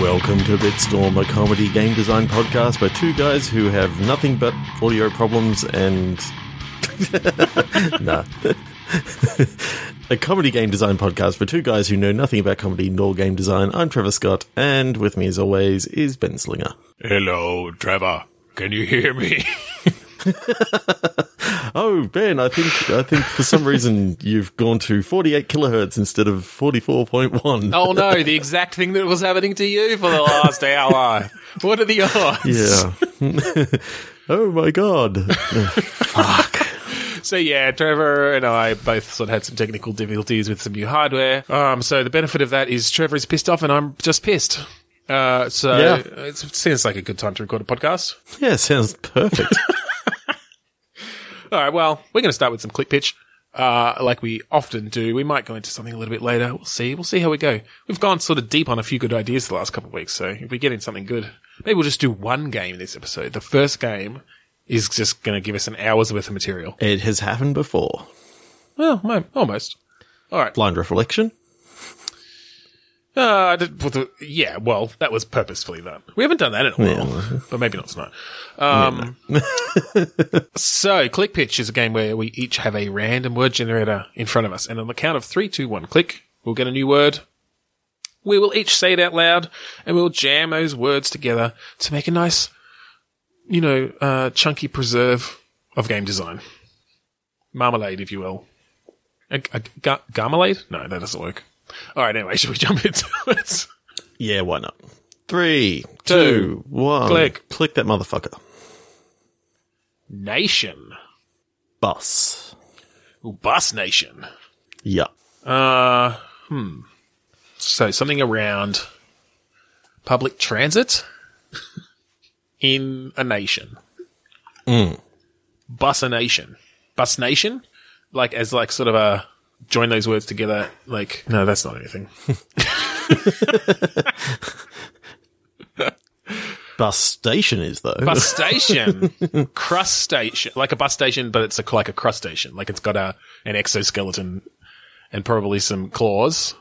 Welcome to Bitstorm, a comedy game design podcast by two guys who have nothing but audio problems and. nah. a comedy game design podcast for two guys who know nothing about comedy nor game design. I'm Trevor Scott, and with me, as always, is Ben Slinger. Hello, Trevor. Can you hear me? Oh, Ben, I think I think for some reason you've gone to 48 kilohertz instead of 44.1. oh no, the exact thing that was happening to you for the last hour. What are the odds? Yeah. oh my god. Fuck. So yeah, Trevor and I both sort of had some technical difficulties with some new hardware. Um, so the benefit of that is Trevor is pissed off and I'm just pissed. Uh, so Yeah. it seems like a good time to record a podcast. Yeah, sounds perfect. All right, well, we're going to start with some click pitch. Uh, like we often do. We might go into something a little bit later. We'll see. We'll see how we go. We've gone sort of deep on a few good ideas the last couple of weeks. So if we get in something good, maybe we'll just do one game this episode. The first game is just going to give us an hour's worth of material. it has happened before. Well, almost. All right. Blind reflection. Uh, I did- well, the- yeah, well, that was purposefully done. We haven't done that in a while, but maybe not tonight. Um, so, Click Pitch is a game where we each have a random word generator in front of us, and on the count of three, two, one, click, we'll get a new word. We will each say it out loud, and we'll jam those words together to make a nice, you know, uh, chunky preserve of game design. Marmalade, if you will. A, a, ga- garmalade? No, that doesn't work. All right, anyway, should we jump into it? Yeah, why not? Three, Two, two, one. click. Click that motherfucker. Nation. Bus. Ooh, bus nation. Yeah. Uh, hmm. So something around public transit in a nation. Bus a nation. Bus nation? Like as like sort of a join those words together. Like, no, that's not anything. Bus station is though. Bus station, crust station, like a bus station, but it's a, like a crust station. Like it's got a an exoskeleton and probably some claws.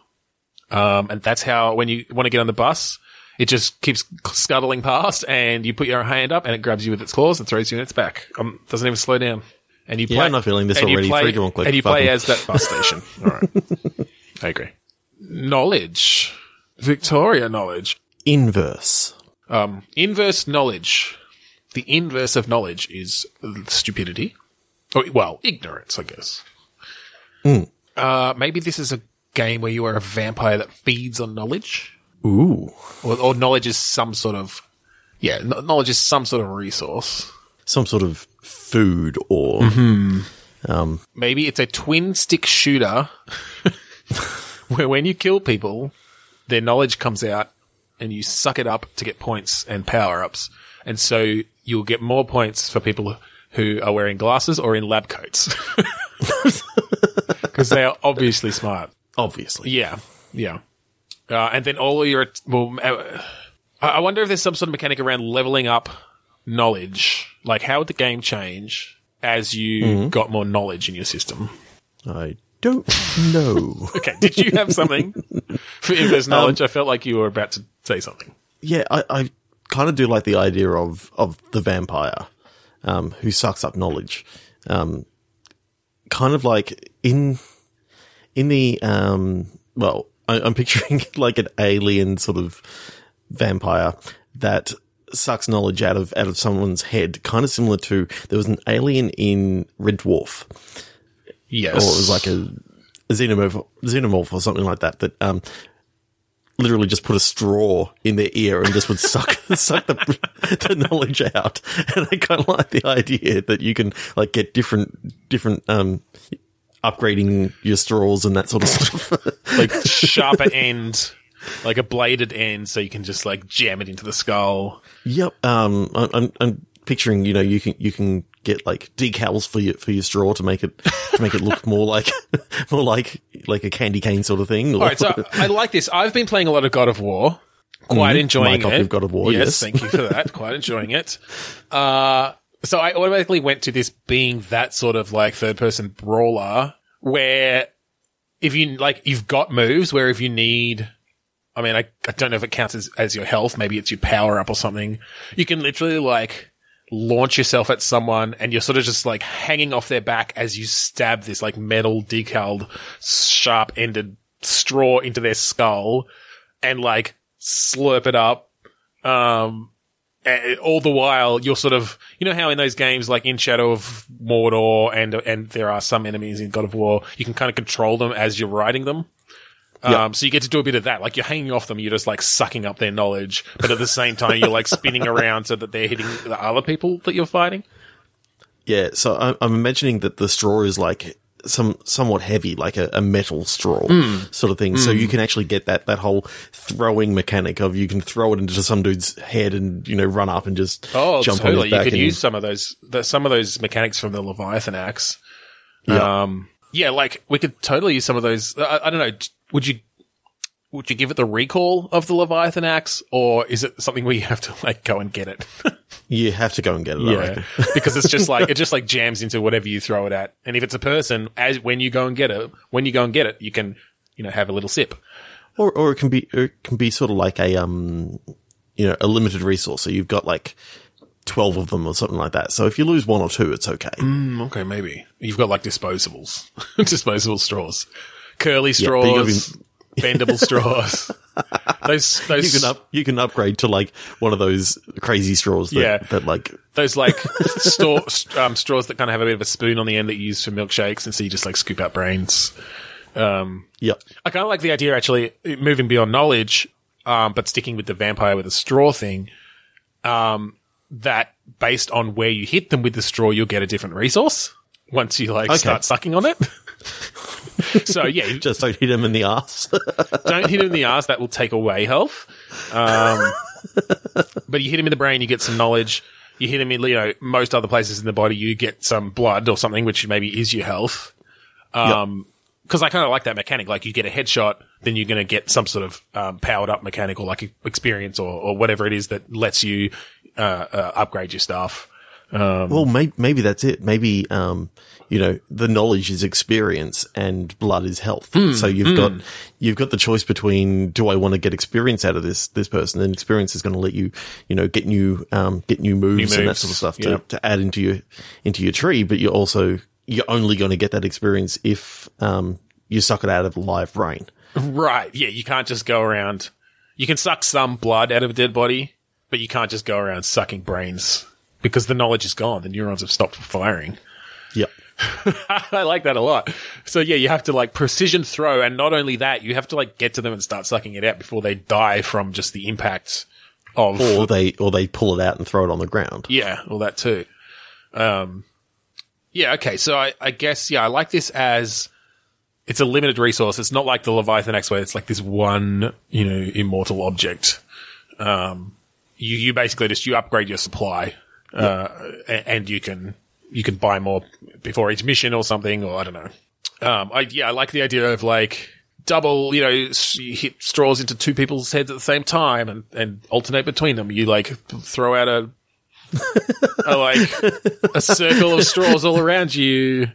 Um, and that's how when you want to get on the bus, it just keeps scuttling past, and you put your hand up, and it grabs you with its claws and throws you in its back. Um, doesn't even slow down. And you Yeah, play. I'm not feeling this already. Play, one, click. and you play as that bus station. All right, I agree. Knowledge, Victoria knowledge. Inverse. Um, inverse knowledge. The inverse of knowledge is stupidity. Or, well, ignorance, I guess. Uh, maybe this is a game where you are a vampire that feeds on knowledge. Ooh. Or, or knowledge is some sort of, yeah, knowledge is some sort of resource. Some sort of food or um Maybe it's a twin stick shooter where when you kill people, their knowledge comes out and you suck it up to get points and power ups. And so you'll get more points for people who are wearing glasses or in lab coats. Because they are obviously smart. obviously. Yeah. Yeah. Uh, and then all of your, well, uh, I I wonder if there's some sort of mechanic around leveling up knowledge. Like how would the game change as you got more knowledge in your system? I don't know. Okay, did you have something for inverse knowledge? I felt like you were about to say something. yeah, I, I kind of do like the idea of of the vampire um, who sucks up knowledge. Um, kind of like in in the um, well, I, I'm picturing like an alien sort of vampire that sucks knowledge out of out of someone's head, kind of similar to there was an alien in Red Dwarf. Yes. or it was like a, a xenomorph, xenomorph or something like that. That um, literally just put a straw in their ear and just would suck suck the, the knowledge out. And I kind of like the idea that you can like get different different um, upgrading your straws and that sort of stuff. like sharper end, like a bladed end, so you can just like jam it into the skull. yep. Um, I- I'm I'm picturing you know you can you can get like decals for your for your straw to make it to make it look more like more like like a candy cane sort of thing. All right, so I like this. I've been playing a lot of God of War. Quite enjoying My copy it. of God of War, yes. thank you for that. Quite enjoying it. Uh, so I automatically went to this being that sort of like third person brawler where if you like, you've got moves where if you need, I mean, I, I don't know if it counts as, as your health. Maybe it's your power up or something. You can literally like launch yourself at someone and you're sort of just like hanging off their back as you stab this like metal decaled sharp ended straw into their skull and like slurp it up. Um, all the while you're sort of, you know how in those games like in Shadow of Mordor and, and there are some enemies in God of War, you can kind of control them as you're riding them. Um, so you get to do a bit of that. Like you're hanging off them, you're just like sucking up their knowledge, but at the same time, you're like spinning around so that they're hitting the other people that you're fighting. Yeah, so I'm, I'm imagining that the straw is like some somewhat heavy, like a, a metal straw Hmm. sort of thing. So you can actually get that that whole throwing mechanic of you can throw it into some dude's head and you know run up and just Oh, jump totally. You could and, use some of those, the, some of those mechanics from the Leviathan axe. Yeah. Um, yeah, like we could totally use some of those. I, I don't know. Would you, would you give it the recall of the Leviathan axe or is it something where you have to like go and get it? you have to go and get it. I because it's just like, it just like jams into whatever you throw it at. And if it's a person, as when you go and get it, when you go and get it, you can, you know, have a little sip. or or it can be or it can be sort of like a um you know a limited resource. So you've got like twelve of them or something like that. So if you lose one or two, it's okay. Mm, okay, maybe. You've got like disposables, disposable straws, curly you straws, bendable straws. Those, You those, can up you can upgrade to like one of those crazy straws that, Yeah. that like those like store, um, straws that kind of have a bit of a spoon on the end that you use for milkshakes, and so you just like scoop out brains. yeah I kind of like the idea actually moving beyond knowledge, um, but sticking with the vampire with a straw thing. Um, that based on where you hit them with the straw, you'll get a different resource once you like Okay. start sucking on it. so yeah, just don't hit him in the ass. don't hit him in the ass. That will take away health. Um, but you hit him in the brain, you get some knowledge. You hit him in, you know, most other places in the body, you get some blood or something, which maybe is your health. Um, cause I kind of like that mechanic. Like you get a headshot, then you're going to get some sort of, um, powered up mechanic or like experience or, or whatever it is that lets you, uh, uh upgrade your stuff. well, maybe maybe that's it. Maybe um you know the knowledge is experience and blood is health. Hmm, so you've got you've got the choice between do I want to get experience out of this this person, and experience is going to let you you know get new um get new moves, and that sort of stuff to, yeah. to add into your into your tree. But you're also you're only going to get that experience if um you suck it out of a live brain. Right. Yeah. You can't just go around. You can suck some blood out of a dead body, but you can't just go around sucking brains because the knowledge is gone. The neurons have stopped firing. Yep. I like that a lot. So yeah, you have to like precision throw. And not only that, you have to like get to them and start sucking it out before they die from just the impact of, Or they or they pull it out and throw it on the ground. yeah, all that too. Um, yeah. Okay. So I, I guess, yeah, I like this as it's a limited resource. It's not like the Leviathan axe where it's like this one, you know, immortal object. Um, you, you basically just, you upgrade your supply, uh, and you can, you can buy more before each mission or something, or I don't know. Um, I, yeah, I like the idea of like, double, you know, you hit straws into two people's heads at the same time and, and alternate between them. You like throw out a, a like a circle of straws all around you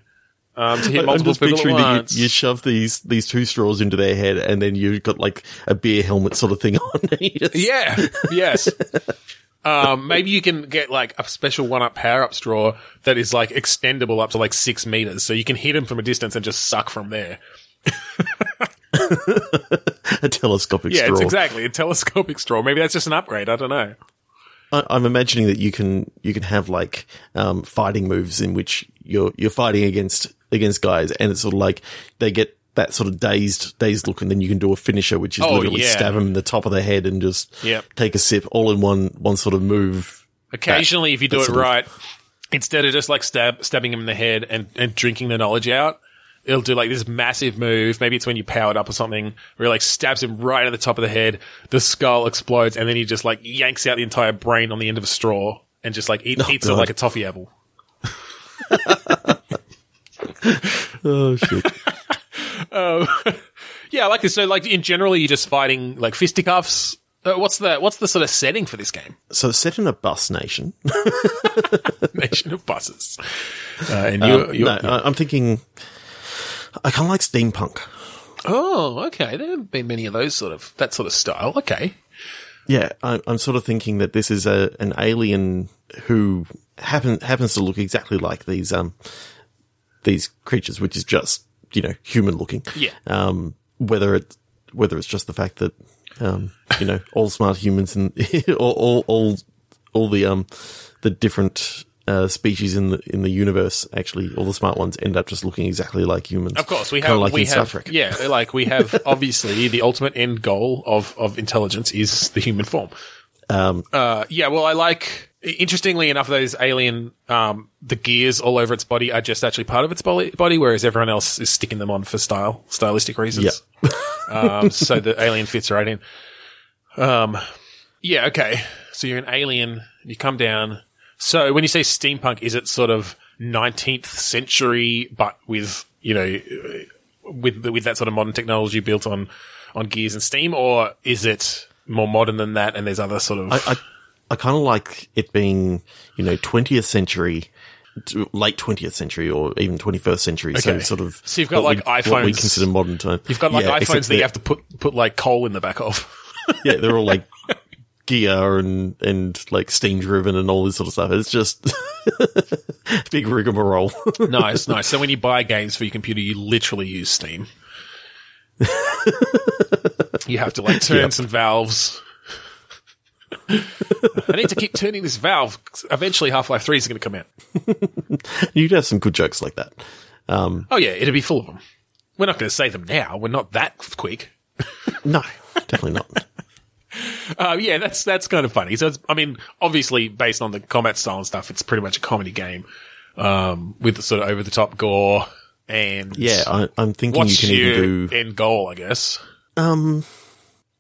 um, to hit I'm multiple just people at picturing that you, you shove these these two straws into their head, and then you've got like a beer helmet sort of thing on. just- yeah, yes. Um, maybe you can get like a special one up power up straw that is like extendable up to like six meters, so you can hit him from a distance and just suck from there. a telescopic Yeah, straw. it's exactly a telescopic straw. Maybe that's just an upgrade. I don't know. I, I'm imagining that you can you can have like um, fighting moves in which you're you're fighting against against guys, and it's sort of like they get that sort of dazed dazed look, and then you can do a finisher, which is Oh, literally yeah. stab him in the top of the head and just Yep. take a sip, all in one one sort of move. Occasionally, if you do it sort of- right, instead of just like stab stabbing him in the head and, and drinking the knowledge out, it'll do like this massive move. Maybe it's when you powered up or something, where it like stabs him right at the top of the head. The skull explodes, and then he just like yanks out the entire brain on the end of a straw and just like eat, oh, eats it like a toffee apple. Oh shit! Oh yeah, I like this. So, like in general, you're just fighting like fisticuffs. Uh, what's the what's the sort of setting for this game? So it's set in a bus nation. Nation of buses. Uh, and you, Um, you no, I, I'm thinking. I kind of like steampunk. oh, okay. There haven't been many of those sort of that sort of style. Okay. Yeah, I, I'm sort of thinking that this is a an alien who happen, happens to look exactly like these um these creatures, which is just you know human looking. Yeah. Um, whether it whether it's just the fact that um you know all smart humans and all, all all all the um the different uh, species in the in the universe actually all the smart ones end up just looking exactly like humans. Of course, we have like we have yeah, like we have obviously the ultimate end goal of of intelligence is the human form. Um, Uh, yeah, well, I like. Interestingly enough, those alien, um, the gears all over its body are just actually part of its body, body whereas everyone else is sticking them on for style, stylistic reasons. um, so the alien fits right in. Um, yeah, okay. So you're an alien, you come down. So when you say steampunk, is it sort of 19th century, but with, you know, with, with that sort of modern technology built on, on gears and steam, or is it more modern than that and there's other sort of. I, I, I kind of like it being, you know, 20th century, late 20th century or even 21st century. So Okay. sort of. So you've got, like, we, What we consider modern time. You've got like Yeah, iPhones that you have to put put like coal in the back of. Yeah, they're all like gear and, and like steam driven and all this sort of stuff. It's just big rigmarole. nice, nice. So when you buy games for your computer, you literally use Steam. you have to like turn Yep. some valves. I need to keep turning this valve. Eventually, Half Life Three is going to come out. You'd have some good jokes like that. Oh yeah, it'll be full of them. We're not going to say them now. We're not that quick. No, definitely not. Uh, yeah, that's that's kind of funny. So, it's, I mean, obviously, based on the combat style and stuff, it's pretty much a comedy game um, with the sort of over the top gore and Yeah, I, I'm thinking you can even do. end goal? I guess Um,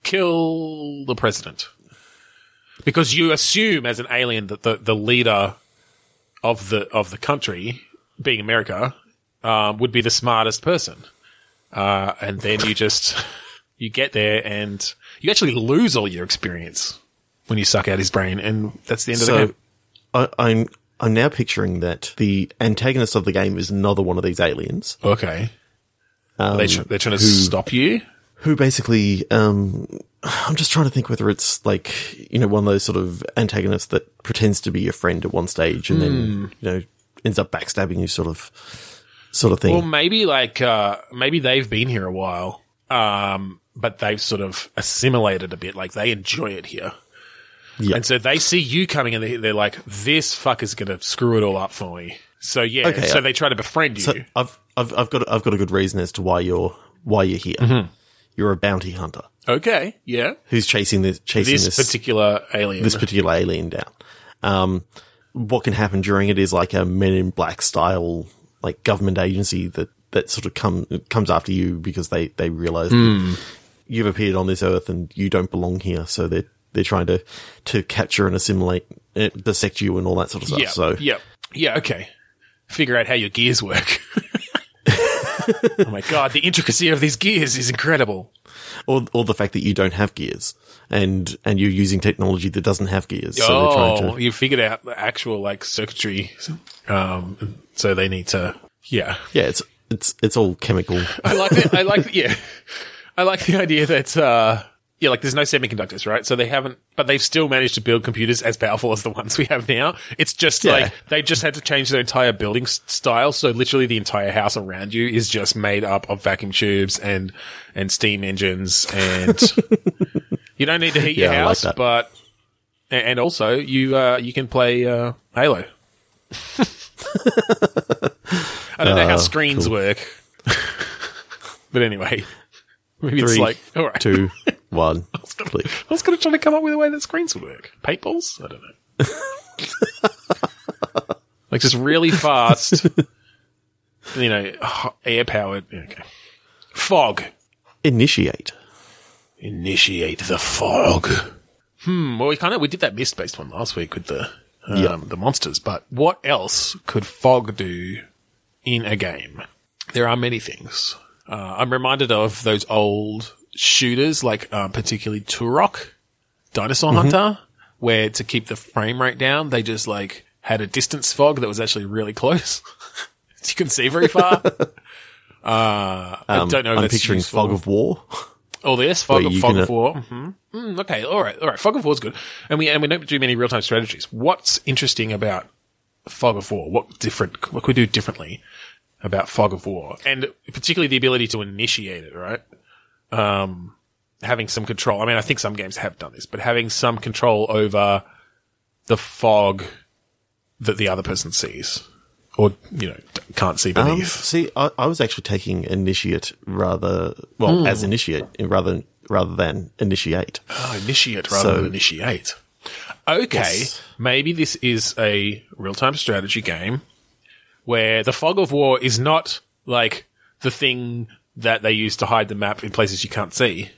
kill the president because you assume as an alien that the, the leader of the of the country, being America, um, would be the smartest person, uh, and then you just you get there and you actually lose all your experience when you suck out his brain, and that's the end of the so game. I, I'm I'm now picturing that the antagonist of the game is another one of these aliens Okay, um, they tr- they're trying to who, stop you. who basically um, I'm just trying to think whether it's like you know one of those sort of antagonists that pretends to be your friend at one stage and Hmm. then you know ends up backstabbing you sort of sort of thing. Well, maybe like uh, maybe they've been here a while, um, but they've sort of assimilated a bit. Like they enjoy it here, yeah. and so they see you coming, and they, they're like, "This fucker's going to screw it all up for me." So yeah, Okay, so I- they try to befriend you. So I've I've I've got I've got a good reason as to why you're why you're here. Mm-hmm. You're a bounty hunter okay, yeah, who's chasing this chasing this, this particular alien. this particular alien down. Um, what can happen during it is like a Men in Black style, like government agency that that sort of come comes after you because they they realize that you've appeared on this earth and you don't belong here, so they are they're trying to to capture and assimilate, uh, dissect you and all that sort of stuff. yeah, So yeah, yeah. Okay, figure out how your gears work. oh my god, the intricacy of these gears is incredible. or or the fact that you don't have gears and and you're using technology that doesn't have gears. So oh, to you figured out the actual like circuitry. Um, so they need to, yeah. yeah, it's it's it's all chemical. I like it. I like, yeah. I like the idea that, uh, yeah, like there's no semiconductors, right? So they haven't, but they've still managed to build computers as powerful as the ones we have now. It's just Yeah. like they just had to change their entire building s- style. So literally the entire house around you is just made up of vacuum tubes and, and steam engines and you don't need to heat your Yeah, like house, that. but, and also you, uh, you can play, uh, Halo. I don't know how Uh, screens work. but anyway, maybe it's Three, like, all right. Two, one. I was going to try to come up with a way that screens would work. Paintballs? I don't know. like just really fast, you know, air powered. Okay. Fog. Initiate. Initiate the fog. Hmm. Well, we kind of we did that mist based one last week with the um, Yeah. the monsters, but what else could fog do in a game? There are many things. Uh, I'm reminded of those old shooters, like uh, particularly Turok. Dinosaur Hunter, where to keep the frame rate down, they just like had a distance fog that was actually really close. you couldn't see very far. Uh, I don't know. If I'm that's picturing useful. Fog of War. Oh, this fog of fog can, of war. hmm Mm, okay, all right, all right. Fog of war is good, and we and we don't do many real time strategies. What's interesting about fog of war? What different? What could we do differently about fog of war, and particularly the ability to initiate it? Right, um, having some control. I mean, I think some games have done this, but having some control over the fog that the other person sees, or you know, can't see Um, beneath. see, I, I was actually taking initiate rather well Hmm. as initiate rather rather than initiate. Oh, initiate rather So- than initiate. Okay, Yes. maybe this is a real time strategy game where the fog of war is not like the thing that they use to hide the map in places you can't see.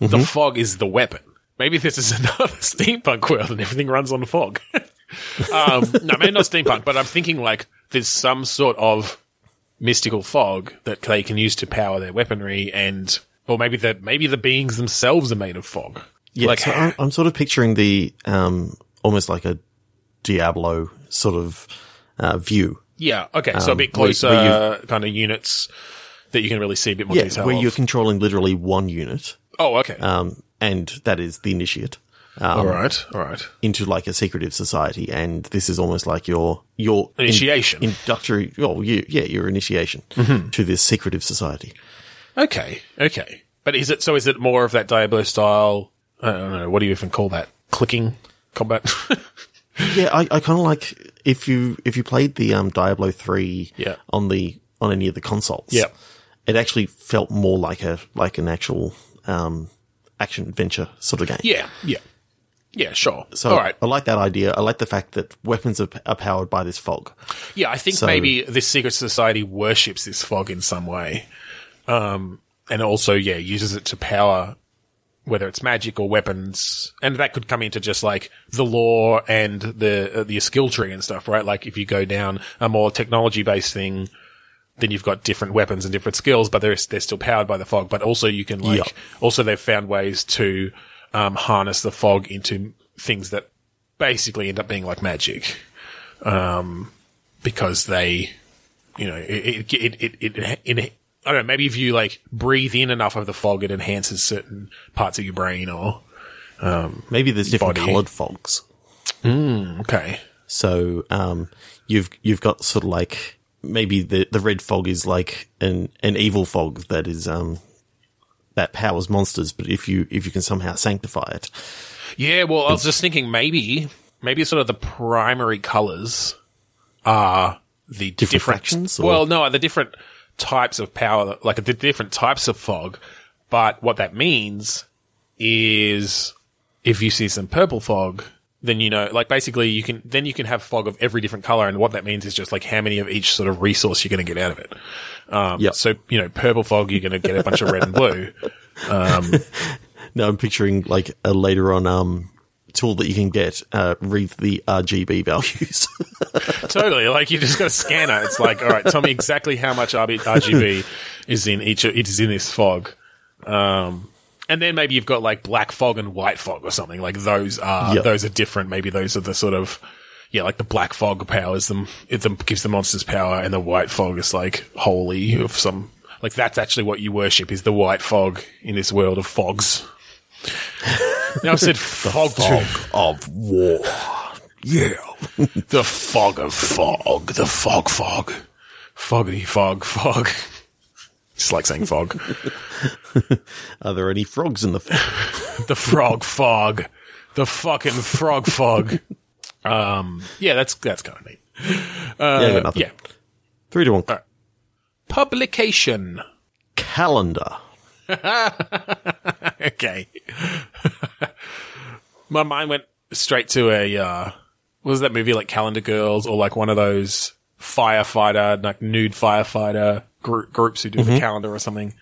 The fog is the weapon. Maybe this is another steampunk world and everything runs on fog. um, no, maybe not steampunk, but I'm thinking like there's some sort of mystical fog that they can use to power their weaponry and or maybe the maybe the beings themselves are made of fog. Yeah, like so I'm, I'm sort of picturing the um almost like a Diablo sort of uh, view. yeah, okay, so a bit Um, where- closer where kind of units that you can really see a bit more Yeah, detail where of. you're controlling literally one unit, oh, okay. um, and that is the initiate. Um, all right, all right. into like a secretive society, and this is almost like your your Initiation. Mm-hmm. introductory. Well, you, yeah, your initiation to this secretive society. Okay, okay. But is it so? Is it more of that Diablo style? I don't know. What do you even call that? Clicking combat? Yeah, I, I kind of like if you if you played the um, Diablo three Yeah. on the on any of the consoles. Yeah. It actually felt more like a like an actual um, action adventure sort of game. yeah, yeah, yeah. Sure. So all right. I like that idea. I like the fact that weapons are, are powered by this fog. Yeah, I think So- maybe this secret society worships this fog in some way, um, and also yeah uses it to power whether it's magic or weapons, and that could come into just like the lore and the uh, the skill tree and stuff, right? Like if you go down a more technology based thing, then you've got different weapons and different skills, but they're they're still powered by the fog. But also you can like Yeah. also they've found ways to um, harness the fog into things that basically end up being like magic because they, you know, it, it, it, it, it, it, I don't know, maybe if you like breathe in enough of the fog, it enhances certain parts of your brain or, Maybe there's different coloured fogs. okay. So um, you've you've got sort of like maybe the the red fog is like an an evil fog that is um that powers monsters, but if you if you can somehow sanctify it, Yeah, well, I was just thinking maybe, maybe sort of the primary colors are the different, fractions, or- Well, no, the different types of power, like the different types of fog. But what that means is if you see some purple fog, then you know, like basically you can, then you can have fog of every different color. And what that means is just like how many of each sort of resource you're going to get out of it. Um, Yep. so, you know, purple fog, you're going to get a bunch of red and blue. now I'm picturing like a later on um tool that you can get uh read the RGB values. totally. Like you just got a scanner. It's like, all right, tell me exactly how much RGB is in each. It is in this fog. Um, and then maybe you've got like black fog and white fog or something. Like those are Yep. those are different. Maybe those are the sort of yeah, like the black fog powers them. It them gives the monsters power, and the white fog is like holy of some. Like that's actually what you worship is the white fog in this world of fogs. now I've said fog, too. of war. Yeah. The fog of fog. The fog fog. Foggity fog fog. Just like saying fog. Are there any frogs in the fog? The frog fog. The fucking frog fog. Um, yeah, that's, that's kind of neat. yeah, got nothing. Yeah. Three to one. right. Publication. Calendar. Okay. My mind went straight to a, uh, what was that movie like Calendar Girls or like one of those firefighter, like nude firefighter group, groups who do the calendar or something.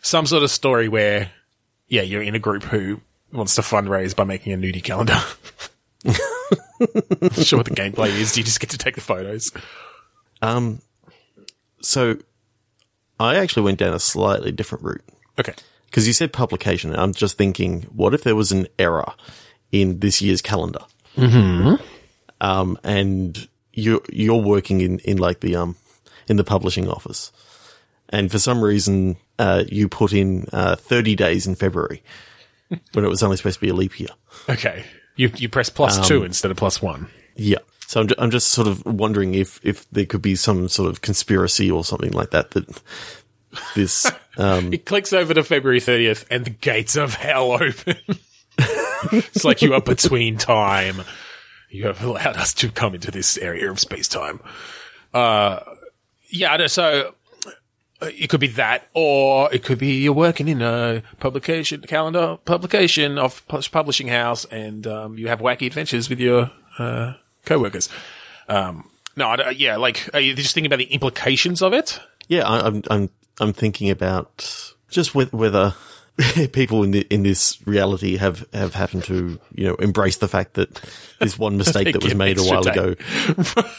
Some sort of story where, yeah, you're in a group who wants to fundraise by making a nudie calendar. Not sure what the gameplay is. Do you just get to take the photos. Um, So I actually went down a slightly different route. Okay. because you said publication. And I'm just thinking, what if there was an error in this year's calendar? Mm-hmm. Um, and you're you're working in in like the um in the publishing office, and for some reason uh, you put in uh, 30 days in February when it was only supposed to be a leap year. Okay. You you press plus two instead of plus one. Yeah. So I'm, ju- I'm just sort of wondering if, if there could be some sort of conspiracy or something like that that this um, It clicks over to February 30th and the gates of hell open. it's like you are between time. You have allowed us to come into this area of space time. Uh, yeah, so uh, it could be that, or it could be you're working in a publication, calendar publication of publishing house and, um, you have wacky adventures with your, uh, co-workers. Um, no, I don't- yeah, like, are you just thinking about the implications of it? yeah, I, I'm I'm I'm thinking about just whe- whether people in the, in this reality have have happened to you know embrace the fact that this one mistake that was made a while day. ago.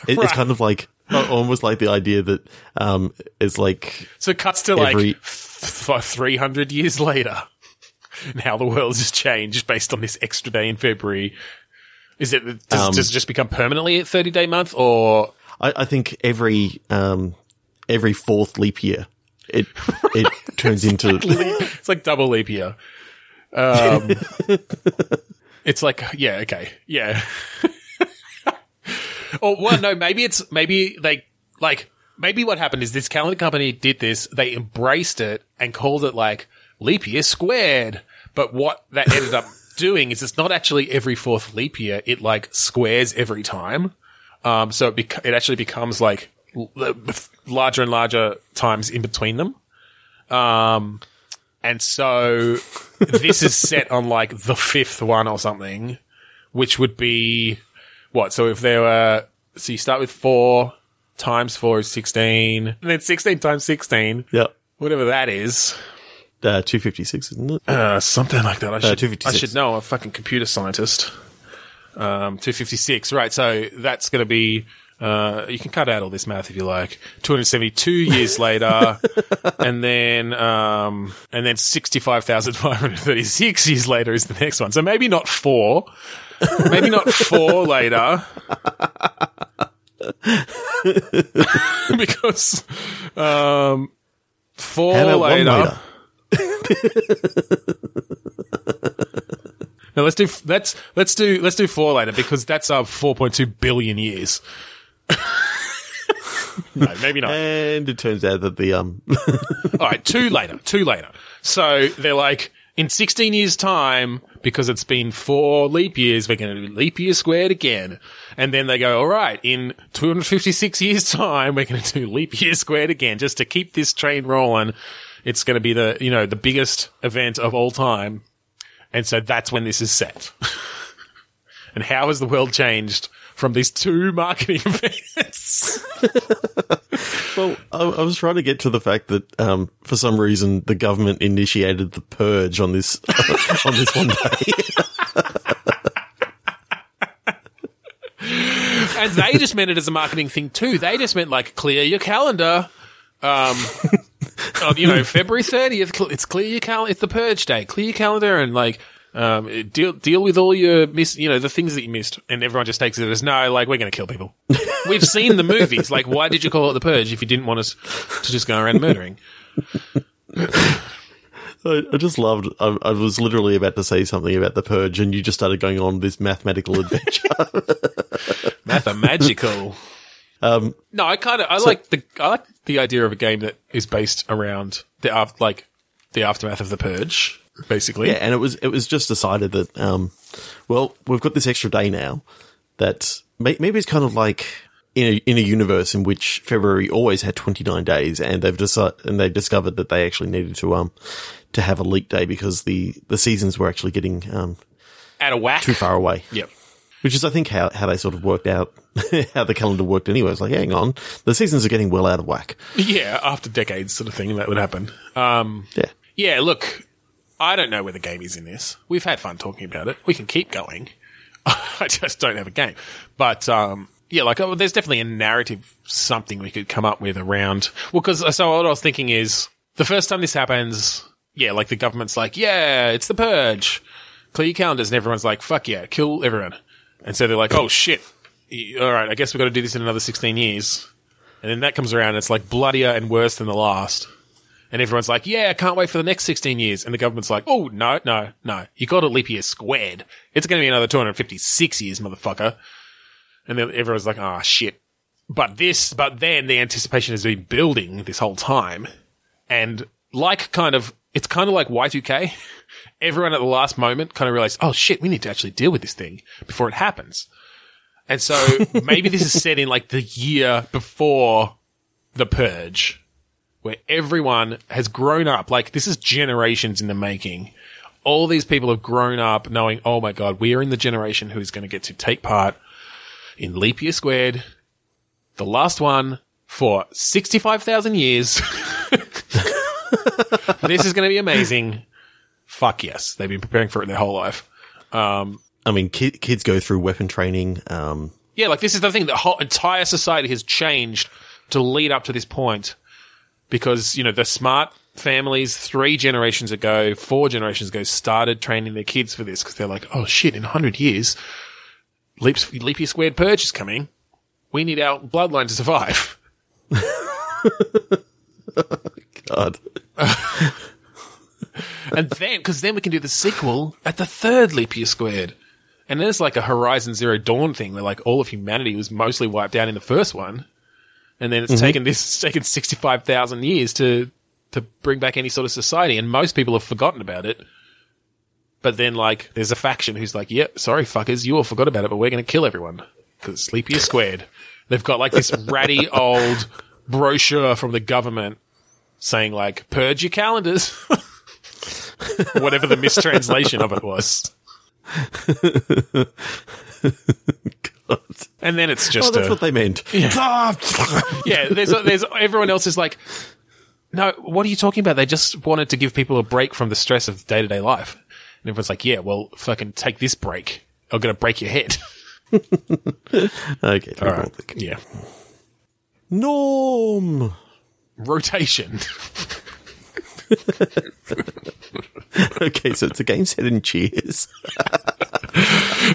It, It's kind of like almost like the idea that um it's like So it cuts to like f- 300 years later. Now the world has changed based on this extra day in February. Is it, does, Um, does it just become permanently a 30 day month or I, I think every um every fourth leap year it it turns into it's like double leap year? Um, it's like, yeah, okay. Yeah. or well, no, maybe it's, maybe they, like, maybe what happened is this calendar company did this, they embraced it and called it like leap year squared. But what that ended up doing is it's not actually every fourth leap year. It like squares every time. Um, so it, bec- it actually becomes like larger and larger times in between them. Um, and so this is set on like the fifth one or something, which would be what? So if there were, so you start with four times four is 16, and then 16 times 16, yeah whatever that is, uh, two fifty six isn't it? uh, something like that. I should, 256. I should know. I'm a fucking computer scientist. Um, 256, right. So that's going to be, uh, you can cut out all this math if you like. 272 years later, and then, um, and then 65,536 years later is the next one. So maybe not four, maybe not four later. because, um, four How about one later. later? No, let's do let's let's do let's do four later because that's uh four point two billion years. no, maybe not. And it turns out that the um All right, two later, two later. So they're like in sixteen years' time because it's been four leap years. We're going to do leap year squared again, and then they go, all right, in two hundred fifty six years' time, we're going to do leap year squared again just to keep this train rolling. It's going to be the you know the biggest event of all time. And so that's when this is set. and how has the world changed from these two marketing events? Well, I, I was trying to get to the fact that um, for some reason the government initiated the purge on this on this one day. and they just meant it as a marketing thing too. They just meant like clear your calendar. Um, uh, you know, February 30th, it's clear your calendar. It's the purge day. Clear your calendar and like, um, deal, deal with all your miss, you know, the things that you missed. And everyone just takes it as no, like, we're going to kill people. We've seen the movies. Like, why did you call it the purge if you didn't want us to just go around murdering? I, I just loved. I, I was literally about to say something about the purge, and you just started going on this mathematical adventure. Mathemagical. um, No, I kind of I like the I like the idea of a game that is based around the like the aftermath of the purge, basically. yeah, and it was it was just decided that um, well, we've got this extra day now. That may, maybe it's kind of like in a, in a universe in which February always had twenty nine days, and they've decided and they've discovered that they actually needed to um to have a leap day because the the seasons were actually getting um At a whack. too far away. Yep. Which is, I think, how, how they sort of worked out how the calendar worked anyway. It's like, hang on, the seasons are getting well out of whack. Yeah, after decades, sort of thing that would happen. Um, Yeah. yeah. Look, I don't know where the game is in this. We've had fun talking about it. We can keep going. I just don't have a game. But um, yeah, like oh, there's definitely a narrative, something we could come up with around. Well, because so what I was thinking is the first time this happens, yeah, like the government's like, yeah, it's the purge. Clear your calendars, and everyone's like, fuck yeah, kill everyone. And so they're like, oh shit, all right, I guess we've got to do this in another 16 years. And then that comes around, and it's like bloodier and worse than the last. And everyone's like, yeah, I can't wait for the next 16 years. And the government's like, oh, no, no, no. You got a leap year squared. It's going to be another 256 years, motherfucker. And then everyone's like, ah, shit. But this, but then the anticipation has been building this whole time. And like kind of, it's kind of like Y2K. Everyone at the last moment kind of realized, oh shit, we need to actually deal with this thing before it happens. And so maybe this is set in like the year before the purge, where everyone has grown up. Like this is generations in the making. All these people have grown up knowing, oh my God, we are in the generation who is going to get to take part in Leap Year Squared, the last one for 65,000 years. this is going to be amazing. Fuck yes. They've been preparing for it their whole life. I mean, ki- kids go through weapon training. Um, Yeah, like this is the thing. The whole entire society has changed to lead up to this point because, you know, the smart families three generations ago, four generations ago, started training their kids for this because they're like, oh shit, in 100 years, Leap, Leap Year Squared Purge is coming. We need our bloodline to survive. God, And then, because then we can do the sequel at the third Leap Year Squared. And then it's like a Horizon Zero Dawn thing where like all of humanity was mostly wiped out in the first one. And then it's mm-hmm. taken this, it's taken 65,000 years to, to bring back any sort of society. And most people have forgotten about it. But then like there's a faction who's like, yep, sorry fuckers, you all forgot about it, but we're going to kill everyone. Cause Sleep Year Squared. They've got like this ratty old brochure from the government saying like, purge your calendars. Whatever the mistranslation of it was. And then it's just Oh, that's a, what they meant. Ah. yeah, there's there's everyone else is like, no, what are you talking about? They just wanted to give people a break from the stress of day to day life. And everyone's like, yeah, well, fucking take this break. I'm gonna break your head. okay, All right. Yeah. Norm. Rotation. Okay, so it's a game set in Cheers.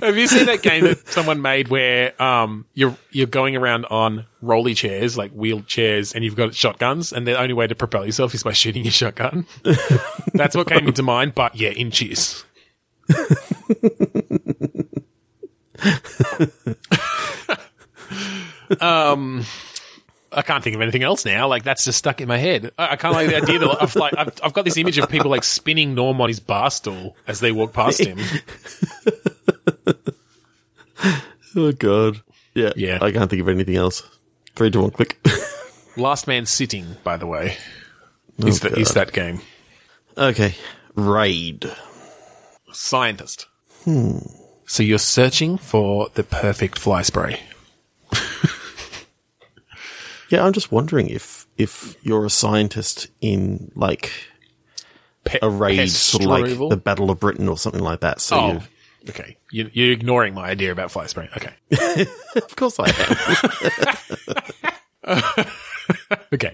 Have you seen that game that someone made where um you're you're going around on rolly chairs, like wheeled chairs, and you've got shotguns, and the only way to propel yourself is by shooting your shotgun? That's what came into mind, but yeah, in cheers. um I can't think of anything else now. Like that's just stuck in my head. I, I can't like the idea that I've like I've, I've got this image of people like spinning Norm on his bar stool as they walk past him. Oh God. Yeah. Yeah. I can't think of anything else. Three to one click. Last Man Sitting, by the way, is, the, is that game. okay. Raid. Scientist. Hmm. So you're searching for the perfect fly spray. Yeah, I'm just wondering if if you're a scientist in like Pe- a raid, sort of like the Battle of Britain or something like that. So Oh, okay. You, you're ignoring my idea about fly spray. Okay. of course I am. Okay.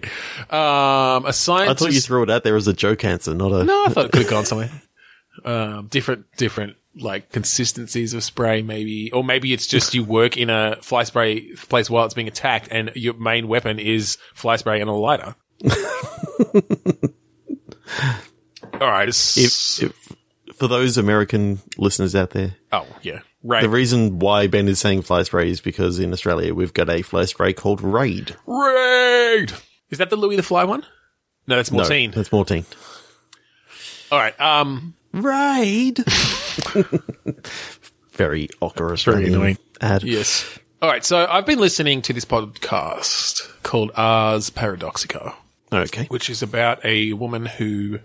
Um, a scientist. I thought you threw it out there as a joke answer, not a. no, I thought it could have gone somewhere. Um, different, different, like consistencies of spray, maybe, or maybe it's just you work in a fly spray place while it's being attacked, and your main weapon is fly spray and a lighter. All right. It's, If, if, for those American listeners out there, oh yeah, right. the reason why Ben is saying fly spray is because in Australia we've got a fly spray called Raid. Raid. Is that the Louie the Fly one? No, that's Mortein. No, that's Mortein. All right. Um, Raid. Very awkward Australian annoying. ad. yes. All right. So I've been listening to this podcast called Ars Paradoxica, Okay. which is about a woman who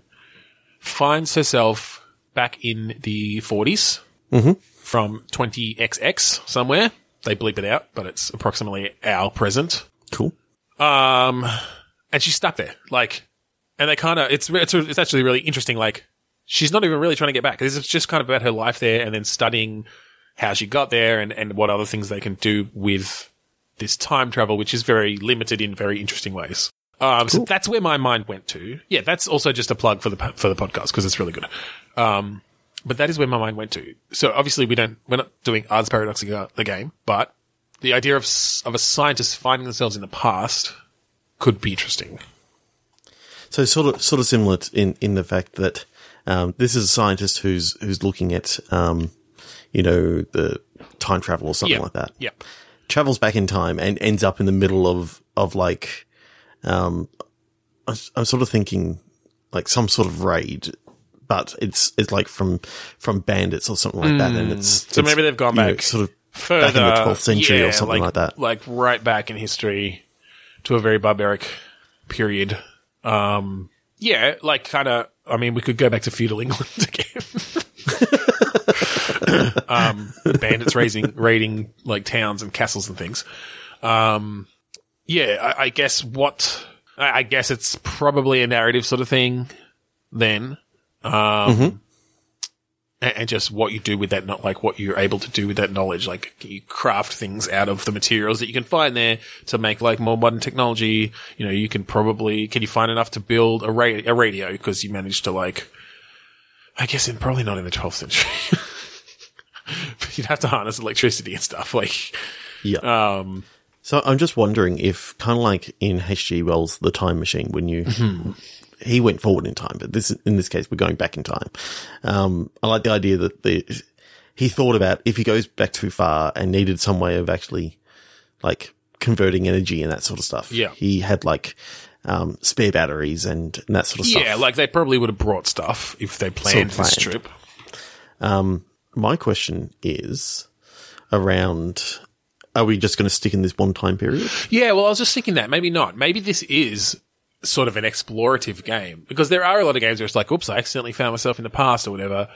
finds herself back in the 40s from 20XX somewhere. They bleep it out, but it's approximately our present. Cool. Um, and she's stuck there. Like, and they kind of, it's, it's, it's actually really interesting. Like, she's not even really trying to get back. This is just kind of about her life there and then studying how she got there and, and what other things they can do with this time travel, which is very limited in very interesting ways. Um, so that's where my mind went to. Yeah, that's also just a plug for the for the podcast because it's really good. Um, but that is where my mind went to. So obviously we don't we're not doing Ars Paradoxica the game, but the idea of of a scientist finding themselves in the past could be interesting. So sort of sort of similar in in the fact that um, this is a scientist who's who's looking at um, you know the time travel or something Yeah. like that. Yeah. Travels back in time and ends up in the middle of of like um, I s- I'm sort of thinking like some sort of raid. But it's it's like from from bandits or something like that, and it's Hmm. So it's, maybe they've gone you know, back sort of Further, back in the 12th century yeah, or something like, that. Like right back in history to a very barbaric period. Um, yeah, like kind of, I mean, we could go back to feudal England again. um, bandits raising, raiding like towns and castles and things. Um, yeah, I, I guess what, I, I guess it's probably a narrative sort of thing then. Um, and, and just what you do with that, not like what you're able to do with that knowledge. Like you craft things out of the materials that you can find there to make like more modern technology. You know, you can probably, can you find enough to build a, ra- a radio because you managed to like, I guess in probably not in the 12th century. but you'd have to harness electricity and stuff. Like, Yeah. um, So I'm just wondering if, kind of like in H.G. Wells' The Time Machine, when you he went forward in time, but this in this case we're going back in time. Um, I like the idea that the he thought about if he goes back too far and needed some way of actually like converting energy and that sort of stuff. Yeah. he had like um, spare batteries and, and that sort of yeah, stuff. Yeah, like they probably would have brought stuff if they planned this planned. trip. My question is around. Are we just going to stick in this one time period? Yeah, well, I was just thinking that maybe not. Maybe this is sort of an explorative game because there are a lot of games where it's like, oops, I accidentally found myself in the past or whatever.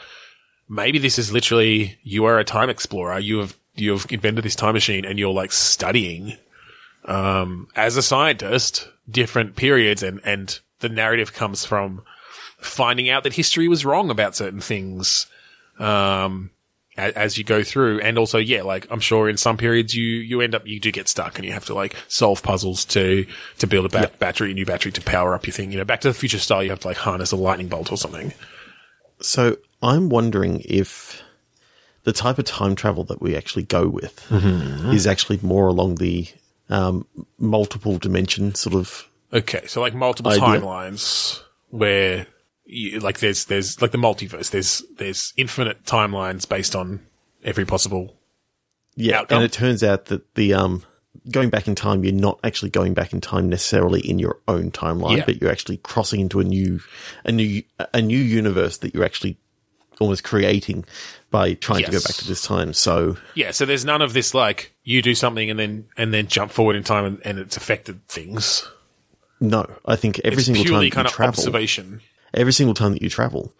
Maybe this is literally you are a time explorer. You have you have invented this time machine and you're like studying um, as a scientist different periods and and the narrative comes from finding out that history was wrong about certain things um, as you go through. And also, yeah, like I'm sure in some periods you, you end up, you do get stuck and you have to like solve puzzles to, to build a ba- battery, a new battery to power up your thing. You know, back to the future style, you have to like harness a lightning bolt or something. So I'm wondering if the type of time travel that we actually go with Mm-hmm. is actually more along the um, multiple dimension sort of. Okay. So like multiple Idea. timelines where you, like there's, there's like the multiverse. There's, there's infinite timelines based on every possible. Yeah, Outcome. and it turns out that the um, going back in time, you're not actually going back in time necessarily in your own timeline, Yeah. but you're actually crossing into a new, a new, a new universe that you're actually almost creating by trying to go back to this time. So Yeah. So there's none of this like you do something and then, and then jump forward in time and, and it's affected things. no, I think every It's single time purely you kind of travel, observation. Every single time that you travel,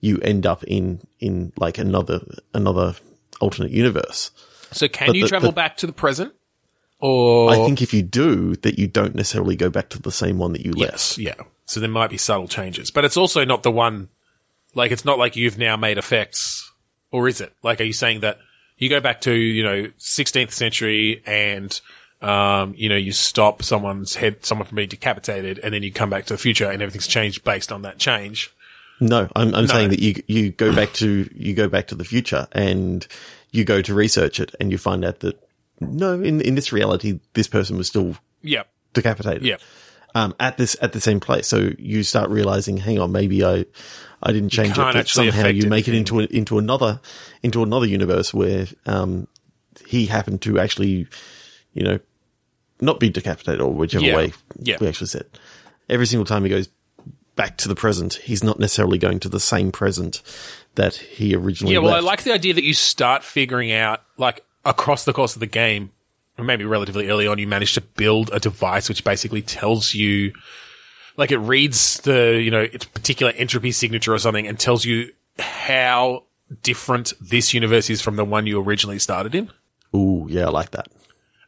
you end up in in like another another alternate universe. So can But you the- travel the- back to the present? Or I think if you do, that you don't necessarily go back to the same one that you left. yes, yeah. So there might be subtle changes, but it's also not the one. Like it's not like you've now made effects, or is it? Like, are you saying that you go back to you know 16th century and um, you know you stop someone's head, someone from being decapitated, and then you come back to the future and everything's changed based on that change? No, I'm I'm saying that you you go back to you go back to the future and you go to research it and you find out that no, in in this reality, this person was still Yeah, decapitated. yeah. Um, at this at the same place, so you start realizing, hang on, maybe I I didn't change it, but somehow you make it into a, into another into another universe where um he happened to actually, you know, not be decapitated or whichever Yeah. way Yeah. we actually said. Every single time he goes back to the present, he's not necessarily going to the same present that he originally. Yeah, well, left. I like the idea that you start figuring out, like, across the course of the game, or maybe relatively early on, you manage to build a device which basically tells you, like, it reads the, you know, its particular entropy signature or something and tells you how different this universe is from the one you originally started in. Ooh, yeah, I like that.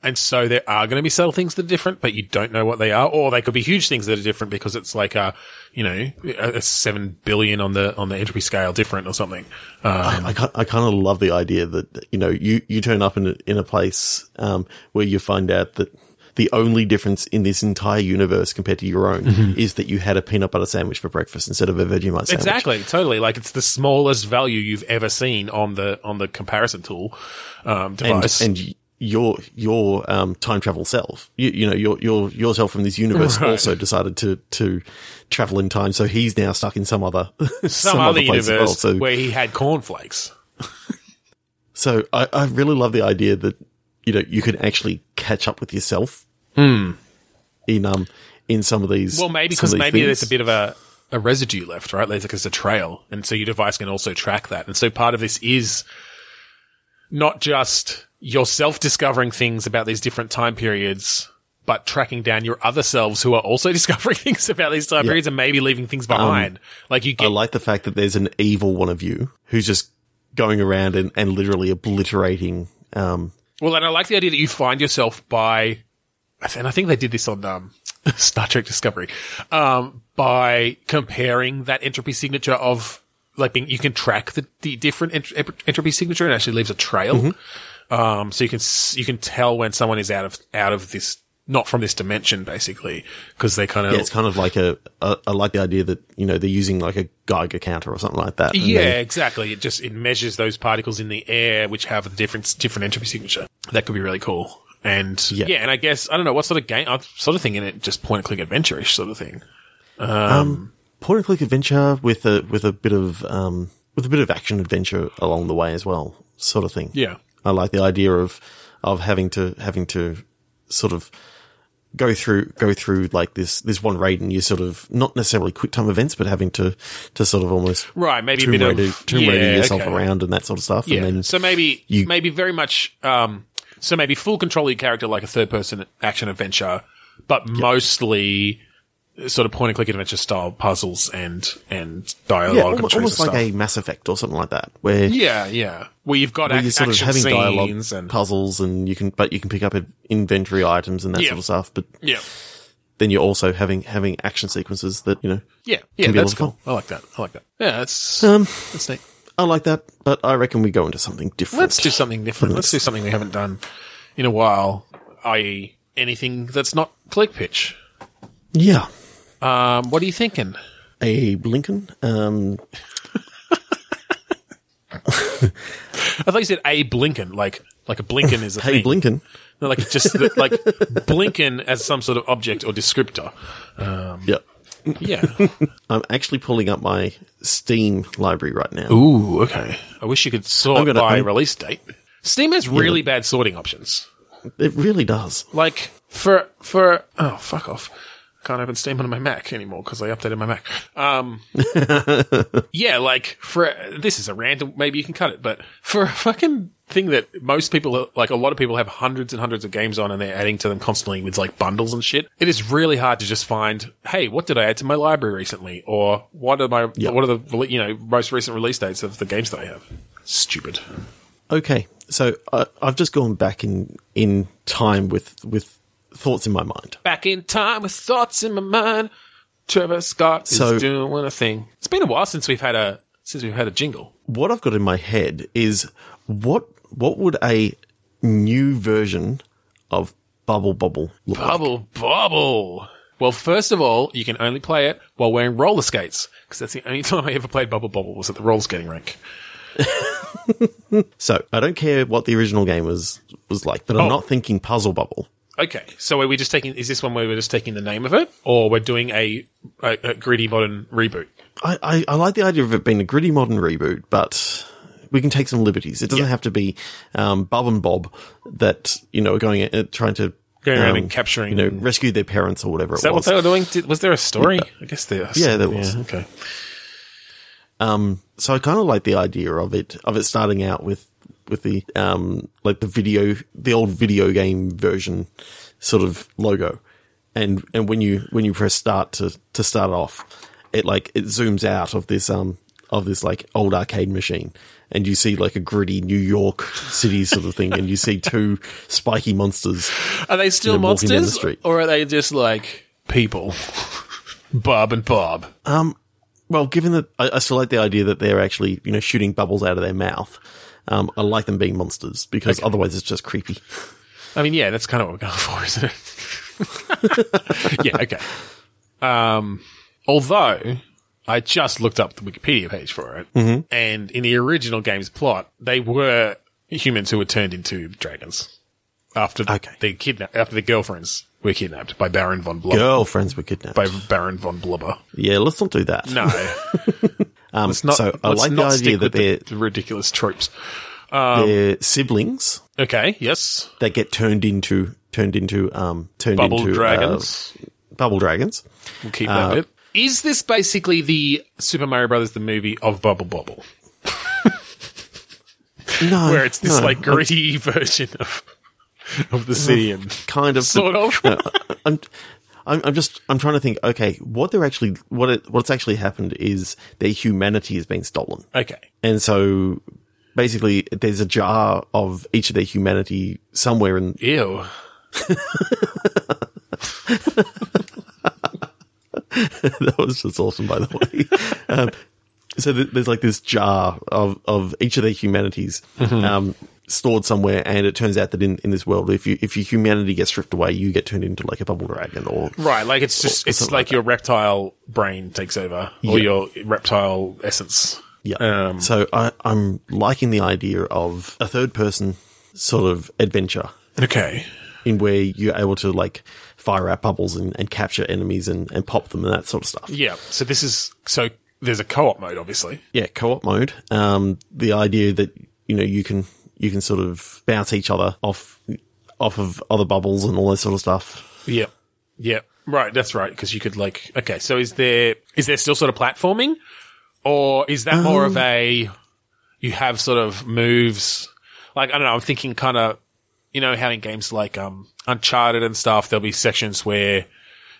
And so there are going to be subtle things that are different, but you don't know what they are, or they could be huge things that are different because it's like a, you know, a seven billion on the on the entropy scale different or something. Um, I, ki- I kind of love the idea that you know you, you turn up in a, in a place um, where you find out that the only difference in this entire universe compared to your own is that you had a peanut butter sandwich for breakfast instead of a Vegemite sandwich. Exactly, totally. Like it's the smallest value you've ever seen on the on the comparison tool um, And, device. and y- your your um, time travel self, you, you know your your yourself from this universe Right. also decided to to travel in time, so he's now stuck in some other some, other place universe well. So where he had cornflakes. So I, I really love the idea that you know you can actually catch up with yourself in um in some of these. Hmm. Well, maybe because maybe things. there's a bit of a, a residue left, right? There's like there's a trail, and so your device can also track that. And so part of this is not just yourself discovering things about these different time periods, but tracking down your other selves who are also discovering things about these time periods and maybe leaving things behind. like you I like the fact that there's an evil one of you who's just going around and, and literally obliterating. Um, Well, and I like the idea that you find yourself by, and I think they did this on um, Star Trek Discovery, um, by comparing that entropy signature of like being, you can track the, the different ent- ent- entropy signature and actually leaves a trail. Mm-hmm. Um, so you can you can tell when someone is out of out of this, not from this dimension, basically, because they kind of yeah, it's kind of like a, a. I like the idea that you know they're using like a Geiger counter or something like that. Yeah, they- exactly. It just it measures those particles in the air which have a different different entropy signature. That could be really cool. And yeah. Yeah. and I guess I don't know what sort of game. I'm sort of thinking in it just point and click adventure-ish sort of thing. Point and click adventure with a with a bit of um with a bit of action adventure along the way as well, sort of thing. Yeah, I like the idea of of having to having to sort of go through go through like this this one raid and you sort of not necessarily quick time events, but having to to sort of almost right. Maybe a bit raider, of tomb yeah, raider yourself okay. around and that sort of stuff. Yeah, And then so maybe you- maybe very much. Um, so maybe full control of your character like a third-person action adventure, but mostly sort of point and click adventure style puzzles and and dialogue yeah, and almost, trees almost and like stuff. a Mass Effect or something like that, where yeah, yeah. Where you've got where ac- you're sort of having dialogue and puzzles and you can but you can pick up inventory items and that Yeah. sort of stuff. But yeah. then you're also having having action sequences that you know Yeah, yeah, be that's cool. I like that. I like that. Yeah, that's um that's neat. I like that, but I reckon we go into something different. Let's do something different. Let's do something we haven't done in a while, i.e., anything that's not click pitch. yeah. Um, what are you thinking? A Blinken, um, I thought you said a Blinken, like like a Blinken is a hey thing. Blinken. No, like just the, like Blinken as some sort of object or descriptor. Yeah. Yeah. I'm actually pulling up my Steam library right now. Ooh, okay. I wish you could sort gonna- by I'm- release date. Steam has really bad sorting options. It really does. Like for for oh fuck off. Can't open Steam on my Mac anymore because I updated my Mac. Um, yeah, like for this is a random. Maybe you can cut it, but for a fucking thing that most people, like a lot of people, have hundreds and hundreds of games on, and they're adding to them constantly with like bundles and shit. It is really hard to just find. Hey, what did I add to my library recently? Or what are my what are the you know most recent release dates of the games that I have? Stupid. Okay, so I, I've just gone back in in time with with thoughts in my mind. Back in time with thoughts in my mind. Trevor Scott is So- doing a thing. It's been a while since we've had a since we've had a jingle. What I've got in my head is what what would a new version of Bubble Bobble look like? Bubble. Well, first of all, you can only play it while wearing roller skates because that's the only time I ever played Bubble Bobble was at the roller skating rink. So I don't care what the original game was was like, but I'm Oh. not thinking Puzzle Bobble. Okay, so are we just taking? Is this one where we're just taking the name of it, or we're doing a, a, a gritty modern reboot? I, I, I like the idea of it being a gritty modern reboot, but we can take some liberties. It doesn't have to be um, Bob and Bob that you know are going uh, trying to Going around um, and capturing- you know, rescue their parents or whatever Is that what was. they were doing? Did, was there a story? I guess there. Was Yeah, there was. Yeah, okay. Um, so I kind of like the idea of it of it starting out with with the um like the video the old video game version sort of logo, and and when you when you press start to to start off, it like it zooms out of this um of this like old arcade machine. And you see like a gritty New York city sort of thing, and you see two spiky monsters. Are they still You know, down the monsters, or are they just like people? Bob and Bob. Um Well, given that I, I still like the idea that they're actually, you know, shooting bubbles out of their mouth, um, I like them being monsters because otherwise it's just creepy. I mean, yeah, that's kind of what we're going for, isn't it? yeah, okay. Um, although I just looked up the Wikipedia page for it, and in the original game's plot, they were humans who were turned into dragons after Okay. they kidnapped after their girlfriends were kidnapped by Baron von Blubber. Girlfriends were kidnapped. By Baron von Blubber. yeah, let's not do that. No, um, let's not. so I like the idea that they're, the, the ridiculous tropes. they're siblings Okay, yes, that get turned into turned into um turned bubble into uh, dragons. bubble dragons. We'll keep that bit. Is this basically the Super Mario Brothers the movie of Bubble Bobble, No, where it's this no, like gritty version of of the city and kind of sort of? No, I'm, I'm, I'm just, I'm trying to think. Okay, what they're actually, what it, what's actually happened is their humanity has been stolen, okay, and so basically, there's a jar of each of their humanity somewhere in. ew. that was just awesome, by the way. um, so th- there's like this jar of, of each of their humanities Mm-hmm. um, stored somewhere, and it turns out that in, in this world, if you if your humanity gets stripped away, you get turned into like a bubble dragon or Right, like it's just Or it's like like your reptile brain takes over, or your reptile essence. Yeah. Um, so I, I'm liking the idea of a third person sort of adventure Okay. in where you're able to like fire out bubbles and, and capture enemies and, and pop them and that sort of stuff. Yeah. So this is so there's a co-op mode, obviously. Yeah, co-op mode. Um, the idea that you know you can you can sort of bounce each other off off of other bubbles and all this sort of stuff. Yeah. Yeah. Right. That's right. Because you could like. Okay. So is there is there still sort of platforming, or is that more of a you have sort of moves? Like I don't know. I'm thinking kind of you know how in games like um Uncharted and stuff, there'll be sections where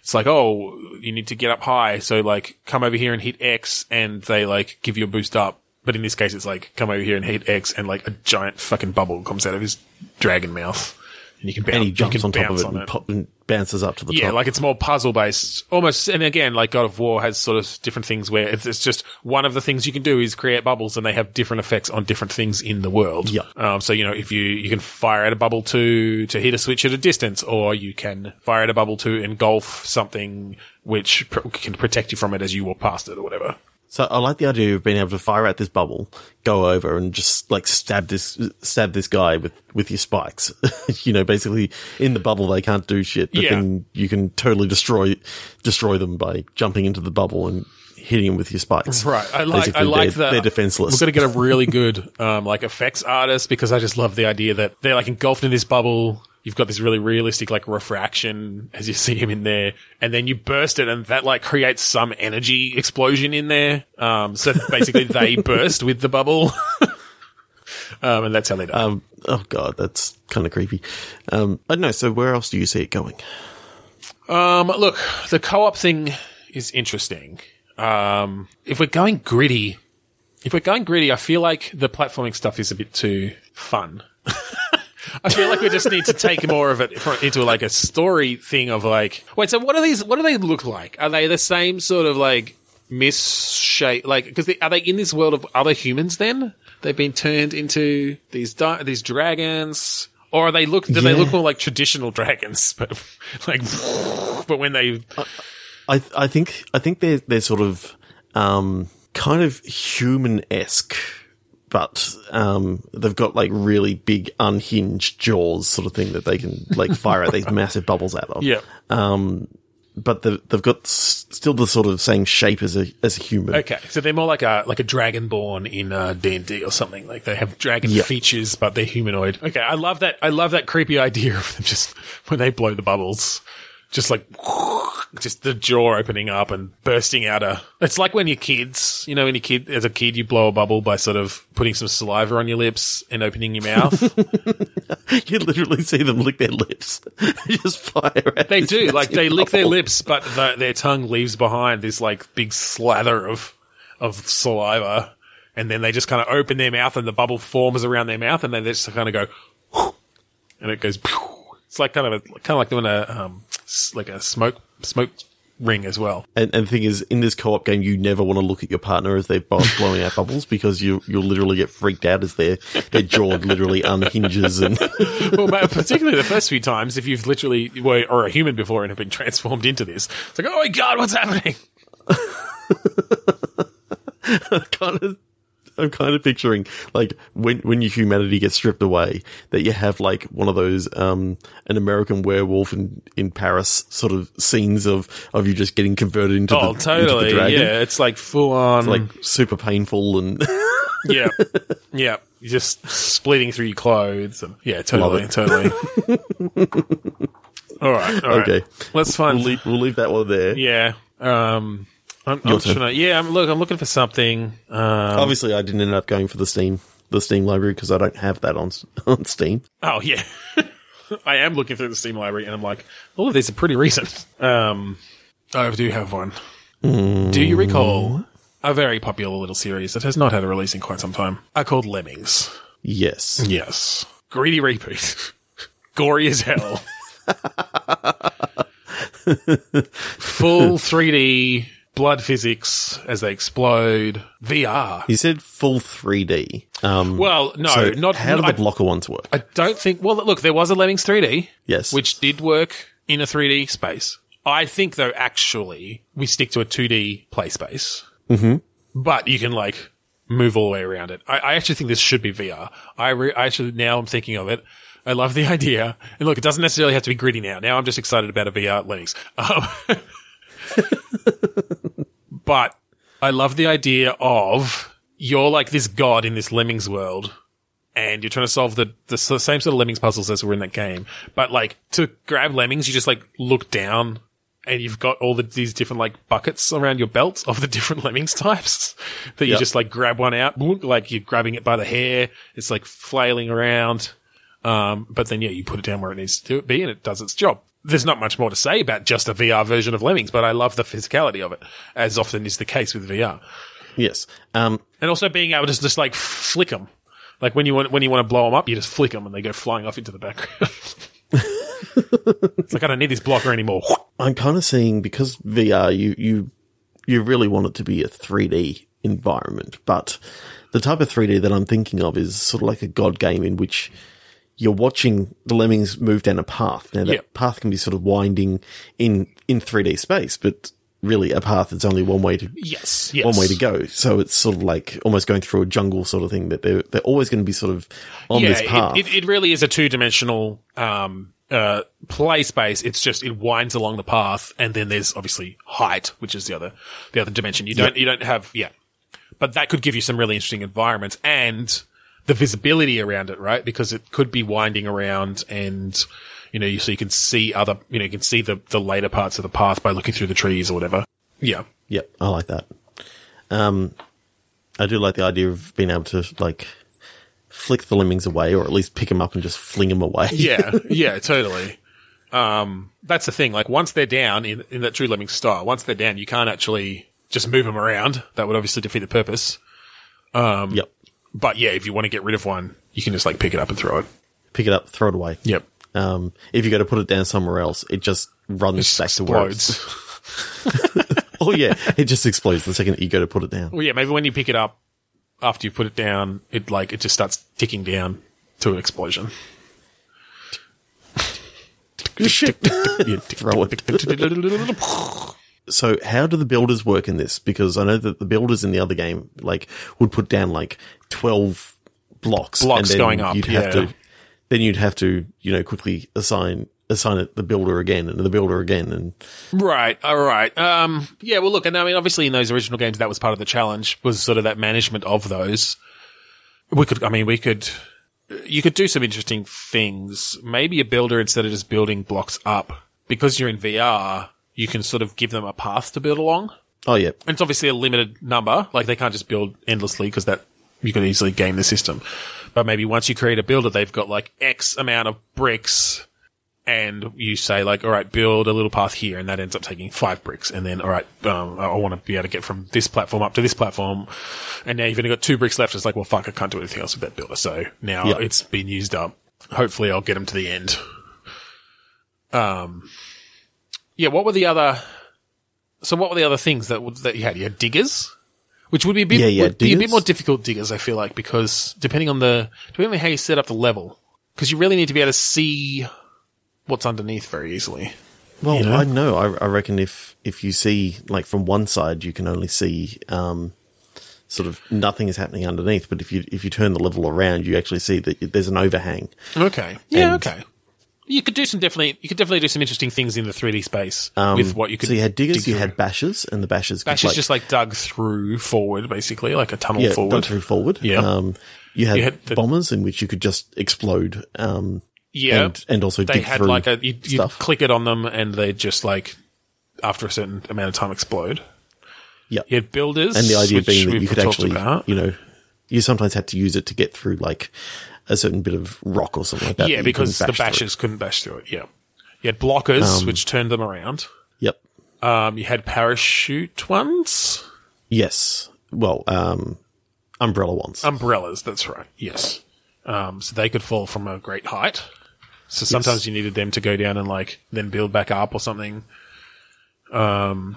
it's like, oh, you need to get up high, so like come over here and hit X, and they like give you a boost up. But in this case, it's like come over here and hit X, and like a giant fucking bubble comes out of his dragon mouth, and you can bounce, And he jumps on top of it and, pop, and bounces up to the yeah, top. like it's more puzzle based, almost. And again, like God of War has sort of different things where it's, it's just one of the things you can do is create bubbles, and they have different effects on different things in the world. Yeah. Um, so you know, if you you can fire at a bubble to to hit a switch at a distance, or you can fire at a bubble to engulf something which pr- can protect you from it as you walk past it, or whatever. So I like the idea of being able to fire out this bubble, go over and just like stab this stab this guy with with your spikes. you know, basically in the bubble they can't do shit, but Yeah. then you can totally destroy destroy them by jumping into the bubble and hitting them with your spikes. Right. I like. I like they're, that. they're defenseless. We're going to get a really good um, like effects artist because I just love the idea that they're like engulfed in this bubble. You've got this really realistic like refraction as you see him in there, and then you burst it, and that like creates some energy explosion in there. Um, so basically, they burst with the bubble, um, and that's how they die. um, oh god, that's kind of creepy. Um, I don't know. So where else do you see it going? Um, look, the co-op thing is interesting. Um, if we're going gritty, if we're going gritty, I feel like the platforming stuff is a bit too fun. I feel like we just need to take more of it into like a story thing of like, wait, so what are these? What do they look like? Are they the same sort of like misshape? Like, because are they in this world of other humans? Then they've been turned into these di- these dragons. Or are they look? Do they look more like traditional dragons, but like, but when they I I think I think they're they're sort of um, kind of human esque, but um, they've got like really big unhinged jaws, sort of thing that they can like fire out these massive bubbles out of. Yeah. Um, but they've, they've got s- still the sort of same shape as a as a human. Okay, so they're more like a like a dragonborn in uh, D and D or something. Like they have dragon Yeah. features, but they're humanoid. Okay, I love that. I love that creepy idea of them just when they blow the bubbles, just like just the jaw opening up and bursting out a. It's like when you're kids, you know, when you're kid as a kid, you blow a bubble by sort of putting some saliva on your lips and opening your mouth. You literally see them lick their lips, just fire. Out They do. Like they lick their lips, but the, their tongue leaves behind this like big slather of of saliva, and then they just kind of open their mouth, and the bubble forms around their mouth, and they just kind of go, and it goes. It's like kind of a, kind of like doing a um like a smoke smoke ring as well. And, and the thing is, in this co-op game, you never want to look at your partner as they're both blowing out bubbles because you you'll literally get freaked out as their their jaw literally unhinges and well, but particularly the first few times, if you've literally were or a human before and have been transformed into this, it's like, oh my god, what's happening? kind of. I'm kind of picturing like when when your humanity gets stripped away, that you have like one of those um an American werewolf in in Paris sort of scenes of of you just getting converted into Oh, the totally. into. Yeah, it's like full on. like super painful and yeah, yeah. You're just splitting through your clothes. And, yeah, totally, totally. all right, all right. okay. Let's find. We'll leave, we'll leave that one there. Yeah. Um. I'm, I'm turn. trying to, yeah, I'm look. I'm looking for something. Um, Obviously, I didn't end up going for the Steam the Steam library because I don't have that on on Steam. oh yeah, I am looking through the Steam library, and I'm like, all of these are pretty recent. Um, I do have one. Do you recall a very popular little series that has not had a release in quite some time? I called Lemmings. Yes. Yes. Greedy repeat. Gory as hell. Full 3D blood physics as they explode. VR. You said full 3D. Um, Well, no, so not. how do the I, blocker ones work? I don't think. Well, look, there was a Lemmings 3D, yes. which did work in a 3D space. I think, though, actually, we stick to a 2D play space. Mm-hmm. But you can like move all the way around it. I, I actually think this should be VR. I, re- I actually now I'm thinking of it. I love the idea. And look, it doesn't necessarily have to be gritty now. Now I'm just excited about a VR Linux. Um, but I love the idea of you're like this god in this Lemmings world and you're trying to solve the, the same sort of Lemmings puzzles as were in that game. But like to grab Lemmings, you just like look down and you've got all the, these different like buckets around your belt of the different Lemmings types that you Yep. just like grab one out, like you're grabbing it by the hair. It's like flailing around. Um, but then yeah, you put it down where it needs to be and it does its job. There's not much more to say about just a VR version of Lemmings, but I love the physicality of it, as often is the case with VR. yes. Um, And also being able to just like flick them. Like when you want, when you want to blow them up, you just flick them and they go flying off into the background. it's like, I don't need this blocker anymore. I'm kind of seeing because VR, you you you really want it to be a 3D environment, but the type of 3D that I'm thinking of is sort of like a god game in which you're watching the lemmings move down a path. Now that Yep. path can be sort of winding in in 3D space, but really a path that's only one way to Yes. Yes. one way to go. So it's sort of like almost going through a jungle sort of thing. That they're they're always going to be sort of on yeah, this path. It, it, it really is a two dimensional, um, uh, play space. It's just, it winds along the path and then there's obviously height, which is the other, the other dimension. You don't, you don't have, yeah. But that could give you some really interesting environments and the visibility around it, right? Because it could be winding around and, you know, you, so you can see other, you know, you can see the, the later parts of the path by looking through the trees or whatever. Yeah. Yep, I like that. Um, I do like the idea of being able to like flick the lemmings away, or at least pick them up and just fling them away. Yeah, yeah, totally. Um, that's the thing. Like once they're down in, in that true lemming style, once they're down, you can't actually just move them around. That would obviously defeat the purpose. Um, yep. But yeah, if you want to get rid of one, you can just like pick it up and throw it. Pick it up, throw it away. Yep. Um, if you go to put it down somewhere else, it just runs back to where it's. Oh yeah, it just explodes the second that you go to put it down. well, yeah, maybe when you pick it up after you put it down, it like it just starts ticking down to an explosion. Shit. Throw it. So how do the builders work in this? Because I know that the builders in the other game like would put down like twelve blocks, Blocks going up, You'd have yeah. to, then you'd have to you know quickly assign assign it the builder again and the builder again, and Right. All right. Um, yeah. Well, look, and I mean, obviously, in those original games, that was part of the challenge was sort of that management of those. We could, I mean, we could, you could do some interesting things. Maybe a builder instead of just building blocks up because you're in VR, you can sort of give them a path to build along. oh yeah, And it's obviously a limited number. Like they can't just build endlessly because that you could easily game the system. But maybe once you create a builder, they've got like X amount of bricks and you say like, all right, build a little path here. And that ends up taking five bricks. And then, all right, um, I want to be able to get from this platform up to this platform. And now you've only got two bricks left. It's like, well, fuck, I can't do anything else with that builder. So now Yeah. it's been used up. Hopefully I'll get them to the end. Um, yeah, what were the other so what were the other things that that you had? You had diggers, which would be a bit Yeah, yeah, would be a bit more difficult diggers. I feel like because depending on the depending on how you set up the level, because you really need to be able to see what's underneath very easily. Well, You know? I know. I, I reckon if if you see like from one side, you can only see um, sort of nothing is happening underneath. But if you if you turn the level around, you actually see that there's an overhang. Okay, yeah, And- okay. You could do some definitely. You could definitely do some interesting things in the 3D space Um, with what you could. so you had diggers, dig you had bashers, and the bashers. could, Bash is just like dug through forward, basically, like a tunnel yeah, forward. dug through forward. Yeah. Um, you had, You had the- bombers in which you could just explode. Um, Yeah, and and also they dig had through like a you you click it on them and they just like after a certain amount of time explode. yeah, You had builders, and the idea being that you could actually, about. you know, you sometimes had to use it to get through like a certain bit of rock or something like that. that yeah, you because the couldn't through. bashers couldn't bash through it. Yeah, you had blockers, which turned them around. Yep. Um, you had parachute ones, Yes. Well, um, umbrella ones. umbrellas. That's right. Yes, um, so they could fall from a great height. So sometimes you needed them to go down and like then build back up or something. Um,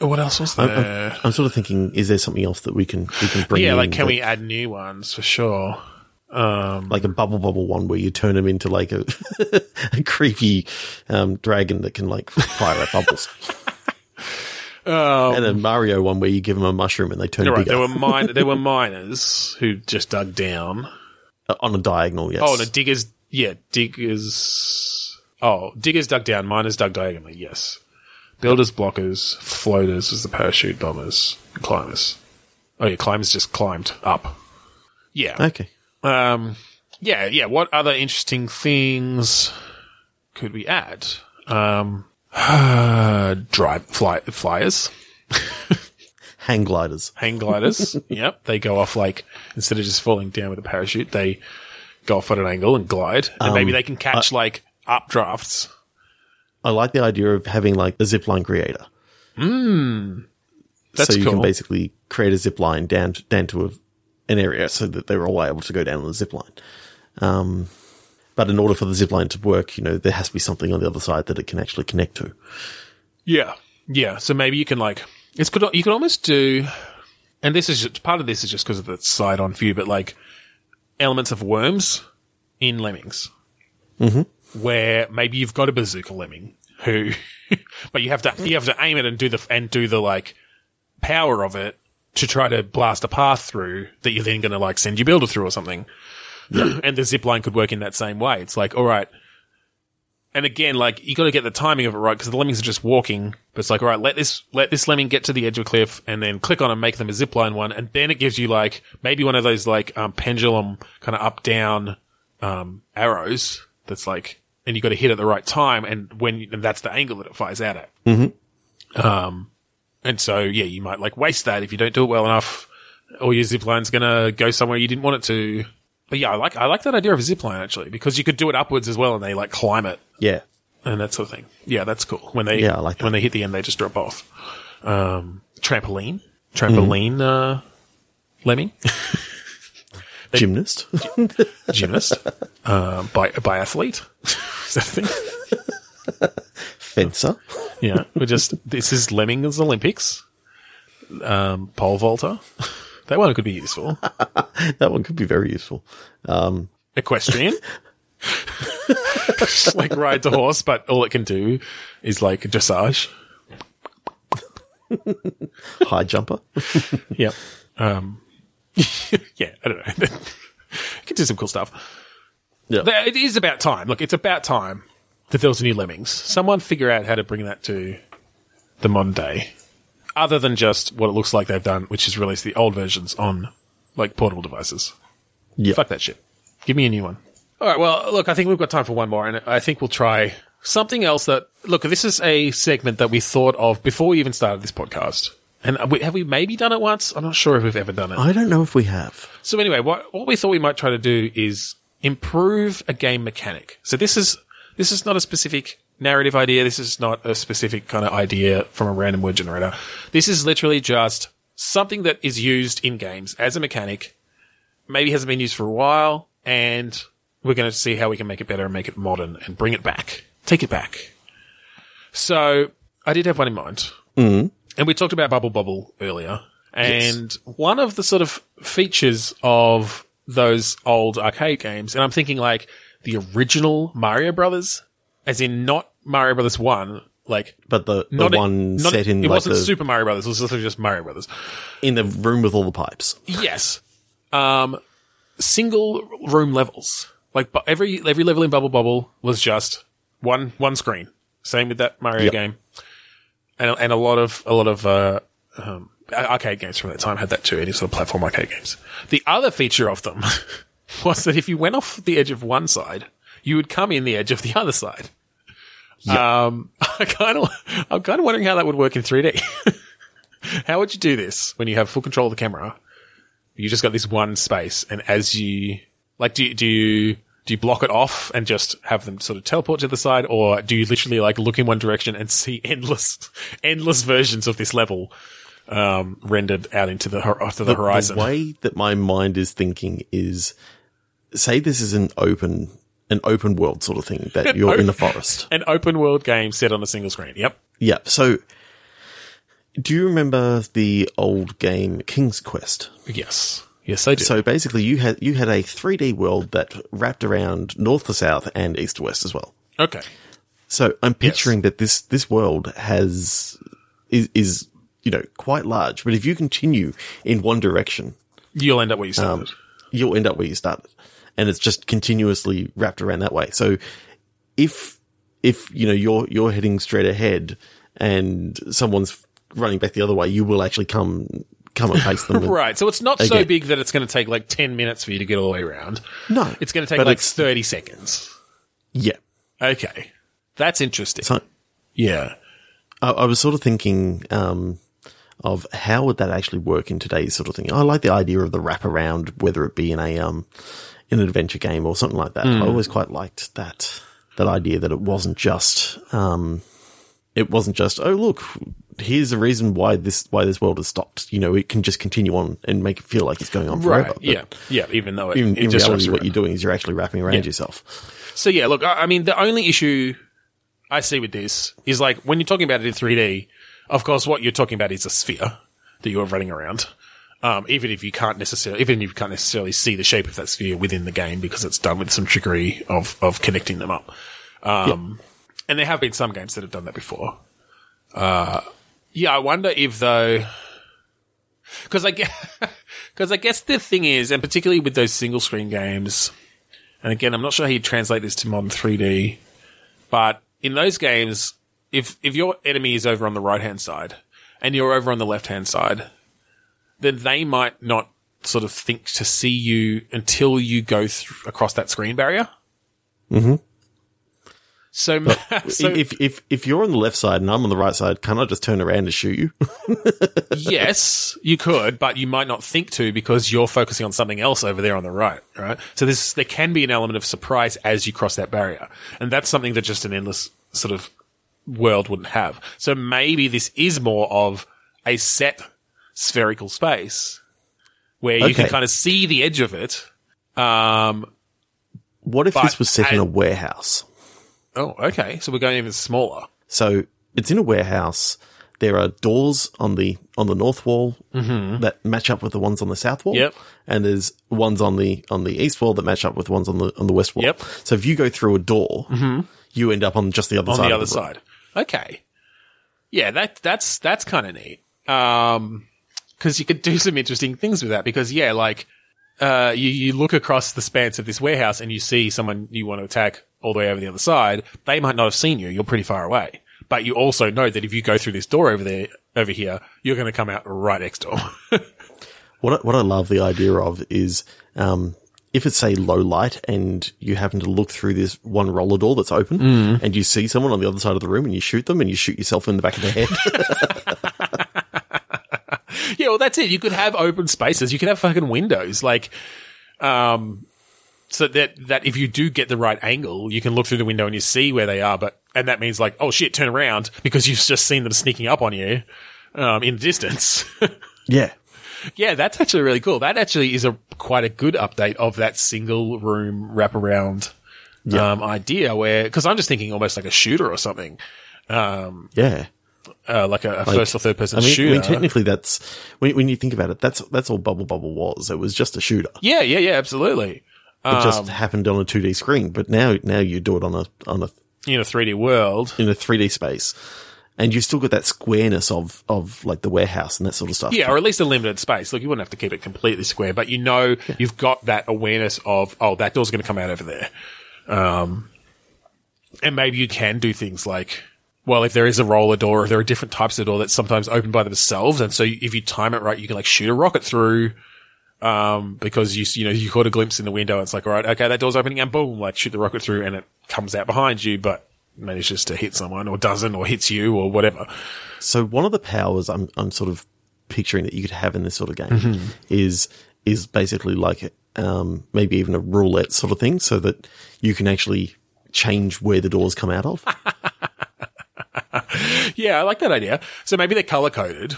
what else was there? I'm sort of thinking, is there something else that we can we can bring? yeah, like can that- we add new ones for sure? Um, like a Bubble Bobble one where you turn them into like a, a creepy um, dragon that can like fire out bubbles, and a Mario one where you give them a mushroom and they turn right, bigger there were min- there were miners who just dug down. Uh, on a diagonal. Yes. Oh, the diggers, yeah, diggers. Oh, diggers dug down, miners dug diagonally. Yes, builders, blockers, floaters was the parachute bombers, climbers. Oh yeah, climbers just climbed up. Yeah. okay. Um. Yeah, yeah. What other interesting things could we add? Um. drive fly flyers. Hang gliders. hang gliders. yep, they go off like instead of just falling down with a parachute, they go off at an angle and glide, and Um, maybe they can catch like updrafts. I like the idea of having like a zipline creator. That's so you cool. can basically create a zip line down to, down to a, an area so that they're all able to go down on the zip line. Um, but in order for the zip line to work, you know, there has to be something on the other side that it can actually connect to. yeah, yeah. So maybe you can like it's good. You can almost do, and this is just, part of this is just because of the side on view, but like elements of worms in lemmings, mm-hmm. Where maybe you've got a bazooka lemming who, but you have to you have to aim it and do the and do the like power of it to try to blast a path through that you're then going to like send your builder through or something. and the zip line could work in that same way. It's like, all right. And again, like you got to get the timing of it right because the lemmings are just walking. But it's like, all right, let this let this lemming get to the edge of a cliff, and then click on and make them a zip line one, and then it gives you like maybe one of those like um, pendulum kind of up down um, arrows. That's like, and you got to hit at the right time, and when and that's the angle that it fires out at. Mm-hmm. Um, and so yeah, you might like waste that if you don't do it well enough, or your zip line's gonna go somewhere you didn't want it to. But yeah, I like I like that idea of a zip line actually because you could do it upwards as well, and they like climb it Yeah. and that sort of thing. Yeah, that's cool. When they Yeah, I like that. when they hit the end, they just drop off. Um, trampoline, trampoline, Mm-hmm. uh, lemming, Gymnast. gymnast, uh, bi- biathlete. Is that a thing? Fencer. Yeah, we're just this is Lemmings Olympics. Um, pole vaulter. That one could be useful. That one could be very useful. Equestrian. Just like rides a horse, but all it can do is like dressage. High jumper. Yep. Um, yeah, I don't know. it can do some cool stuff. Yeah. It is about time. Look, it's about time that there was a new Lemmings. Someone figure out how to bring that to the modern day, other than just what it looks like they've done, which is release the old versions on like portable devices. Yeah. Fuck that shit. Give me a new one. All right. Well, look, I think we've got time for one more, and I think we'll try something else. That look, this is a segment that we thought of before we even started this podcast. And we, have we maybe done it once? I'm not sure if we've ever done it. I don't know if we have. So anyway, what what we thought we might try to do is improve a game mechanic. So this is this is not a specific narrative idea. This is not a specific kind of idea from a random word generator. This is literally just something that is used in games as a mechanic. Maybe hasn't been used for a while, and we're going to see how we can make it better and make it modern and bring it back, take it back. So I I did have one in mind. Mm. And we talked about Bubble Bobble earlier. And one of the sort of features of those old arcade games, and I'm thinking like the original Mario Brothers, as in not Mario Brothers 1, like But the, the not one not set in the it like wasn't the, Super Mario Brothers, it was literally just Mario Brothers. in the room with all the pipes. Yes. Um, single room levels. Like bu- every every level in Bubble Bobble was just one one screen. Same with that Mario Yep. game, and and a lot of a lot of uh, um, arcade games from that time had that too. Any sort of platform arcade games. The other feature of them was that if you went off the edge of one side, you would come in the edge of the other side. Um, I kind of, I'm kind of wondering how that would work in 3D. how would you do this when you have full control of the camera? You just got this one space, and as you like, do you, do you do you block it off and just have them sort of teleport to the side, or do you literally like look in one direction and see endless, endless versions of this level um, rendered out into the to the, horizon? The way that my mind is thinking is, say this is an open, an open world sort of thing that you're in the forest. An open world game set on a single screen. Yep. Yeah. So, do you remember the old game King's Quest? Yes. Yes, I do. So basically, you had you had a 3D world that wrapped around north to south and east to west as well. okay. So I'm picturing that this this world has is is you know quite large, but if you continue in one direction, You'll end up where you started. Um, you'll end up where you started, and it's just continuously wrapped around that way. So if if you know you're you're heading straight ahead and someone's running back the other way, you will actually come come and face them. right. So it's not so big that it's going to take like 10 minutes for you to get all the way around. No, It's going to take like 30 seconds. Yeah. Okay. That's interesting. So yeah. I, I was sort of thinking um, of how would that actually work in today's sort of thing. I like the idea of the wraparound, whether it be in a um, in an adventure game or something like that. I always quite liked that that idea that it wasn't just um, it wasn't just oh look here's the reason why this why this world has stopped. You know, it can just continue on and make it feel like it's going on forever. Right. Yeah. Yeah. Even though it, In, it in reality, what around. you're doing is you're actually wrapping around yourself. So yeah, look, I I mean, the only issue I see with this is like when you're talking about it in 3D, of course, what you're talking about is a sphere that you're running around. Um, even if you can't necessarily, even if you can't necessarily see the shape of that sphere within the game because it's done with some trickery of, of connecting them up. Um, and there have been some games that have done that before. Uh, yeah, I wonder if though, cause I guess, cause I guess the thing is, and particularly with those single screen games, and again, I'm not sure how you translate this to modern 3D, but in those games, if if your enemy is over on the right hand side and you're over on the left hand side, then they might not sort of think to see you until you go through across that screen barrier. Mm-hmm. So, so if if if you're on the left side and I'm on the right side, can I just turn around and shoot you? yes, you could, but you might not think to because you're focusing on something else over there on the right, right? So this, there can be an element of surprise as you cross that barrier. And that's something that just an endless sort of world wouldn't have. So maybe this is more of a set spherical space where you can kind of see the edge of it. Um, What if this was set in a warehouse? Oh, okay. So we're going even smaller. So it's in a warehouse. There are doors on the on the north wall that match up with the ones on the south wall. Mm-hmm. Yep. And there's ones on the on the east wall that match up with ones on the on the west wall. Yep. Mm-hmm. So if you go through a door, you end up on just the other on side. the of other room. side. Okay. Yeah, that that's that's kind of neat. Um, because you could do some interesting things with that. Because yeah, like uh, you you look across the spans of this warehouse and you see someone you want to attack all the way over the other side. They might not have seen you. You're pretty far away. But you also know that if you go through this door over there, over here, you're going to come out right next door. What I, what I love the idea of is um, if it's say low light and you happen to look through this one roller door that's open Mm. and you see someone on the other side of the room and you shoot them and you shoot yourself in the back of the head. Yeah, well, that's it. You could have open spaces. You could have fucking windows, like, um, so that that if you do get the right angle, you can look through the window and you see where they are. But and that means like, oh shit, turn around because you've just seen them sneaking up on you, um, in the distance. yeah. yeah, that's actually really cool. That actually is a quite a good update of that single room wraparound um, idea. Where because I'm just thinking almost like a shooter or something. Um, Yeah. uh, like a, a first or third person I mean, shooter. I mean, technically, that's when, when you think about it, that's that's all Bubble Bobble was. It was just a shooter. yeah, yeah, yeah, absolutely. It just Um, happened on a two D screen. But now, now you do it on a on a in a 3D world. in a three D space, and you've still got that squareness of of like the warehouse and that sort of stuff. Yeah, or at least a limited space. Look, you wouldn't have to keep it completely square, but you know you've got that awareness of, oh, that door's going to come out over there. Um, and maybe you can do things like, well, if there is a roller door, or there are different types of door that sometimes open by themselves, and so if you time it right, you can like shoot a rocket through. Um, because you you know you caught a glimpse in the window, and it's like, all right, okay, that door's opening, and boom, like shoot the rocket through, and it comes out behind you, but manages to hit someone, or doesn't, or hits you, or whatever. So one of the powers I'm I'm sort of picturing that you could have in this sort of game Mm-hmm. is is basically like um, maybe even a roulette sort of thing, so that you can actually change where the doors come out of. Yeah, I like that idea. So maybe they're color coded.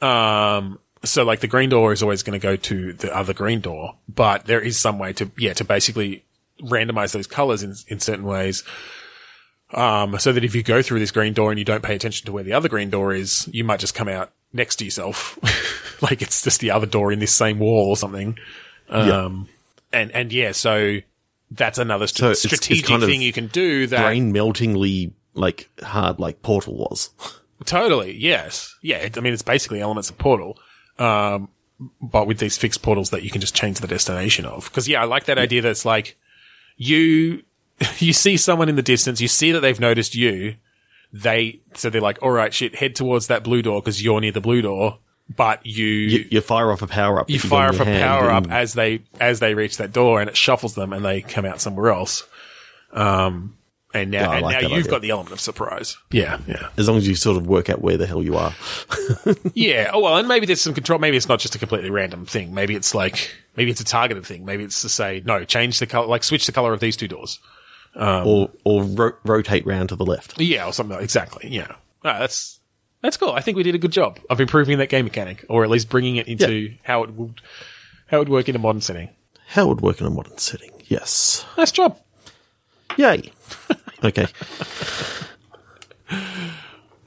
Um, so like the green door is always going to go to the other green door, but there is some way to, yeah, to basically randomize those colors in, in certain ways. Um, so that if you go through this green door and you don't pay attention to where the other green door is, you might just come out next to yourself. like it's just the other door in this same wall or something. Um, and, and yeah, so that's another st- So it's- it's strategic of thing you can do that Brain meltingly like hard, like Portal was. Totally, yes. Yeah, I mean, it's basically elements of Portal, um, but with these fixed portals that you can just change the destination of. Because, yeah, I like that idea that's like, you, you see someone in the distance, you see that they've noticed you, they, so they're like, all right, shit, head towards that blue door because you're near the blue door, but you, You, you fire off a power up. you fire off a power up as they, as they reach that door and it shuffles them and they come out somewhere else. Um, and now, I and like now that you've idea. got the element of surprise. Yeah, yeah. as long as you sort of work out where the hell you are. Yeah. Oh well, and maybe there's some control. Maybe it's not just a completely random thing. Maybe it's like maybe it's a targeted thing. Maybe it's to say no, change the color, like switch the color of these two doors. or or ro- rotate round to the left. Yeah, or something. Like, exactly. Yeah. Ah, that's that's cool. I think we did a good job of improving that game mechanic, or at least bringing it into how it would how it would work in a modern setting. How it would work in a modern setting. Yes. Nice job. Yay. okay.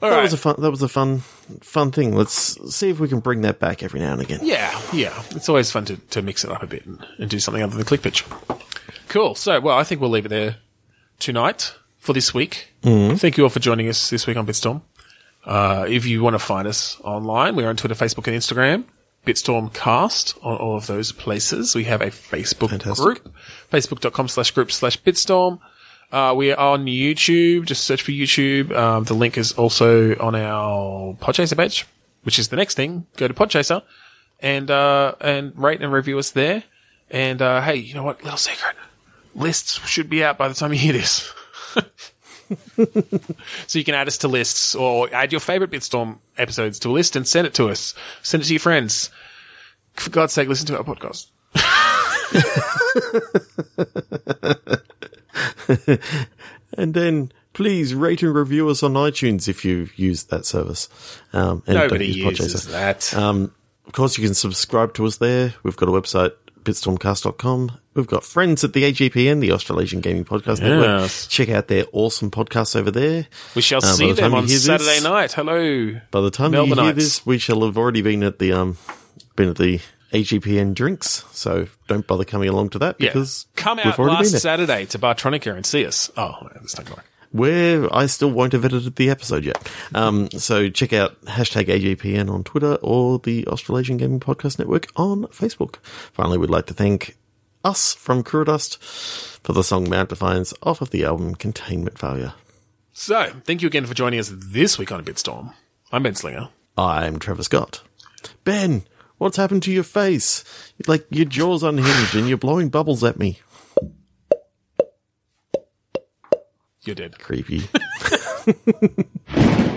All that right. was a fun. That was a fun, fun thing. Let's see if we can bring that back every now and again. Yeah, yeah. It's always fun to, to mix it up a bit and, and do something other than click pitch. Cool. So, well, I think we'll leave it there tonight for this week. Thank you all for joining us this week on Bitstorm. Uh, if you want to find us online, we're on Twitter, Facebook, and Instagram. Bitstormcast on all of those places. We have a Facebook Fantastic. group, facebook.com slash group slash Bitstorm. Uh, we are on YouTube. Just search for YouTube. Um, the link is also on our Podchaser page, which is the next thing. Go to Podchaser and, uh, and rate and review us there. And, uh, hey, you know what? Little secret. Lists should be out by the time you hear this. so you can add us to lists or add your favorite Bitstorm episodes to a list and send it to us. Send it to your friends. For God's sake, listen to our podcast. And then please rate and review us on iTunes if you use that service. Um, and Nobody use uses Podchaser. that. Um, of course, you can subscribe to us there. We've got a website, bitstormcast.com. We've got friends at the AGPN, the Australasian Gaming Podcast Network. Check out their awesome podcasts over there. we shall uh, see the them on hear this- Saturday night. Hello. By the time you hear this, we shall have already been at the um, been at the AGPN drinks. So don't bother coming along to that Yeah. because Come we've out last. Saturday to Bartronica and see us. Oh, that's not going. where I still won't have edited the episode yet. Um, so check out hashtag AGPN on Twitter or the Australasian Gaming Podcast Network on Facebook. Finally, we'd like to thank us from Crew Dust for the song Mount Defiance off of the album Containment Failure. So, thank you again for joining us this week on Bitstorm. I'm Ben Slinger. I'm Trevor Scott. Ben, what's happened to your face? Like your jaw's unhinged and you're blowing bubbles at me. You're dead. Creepy.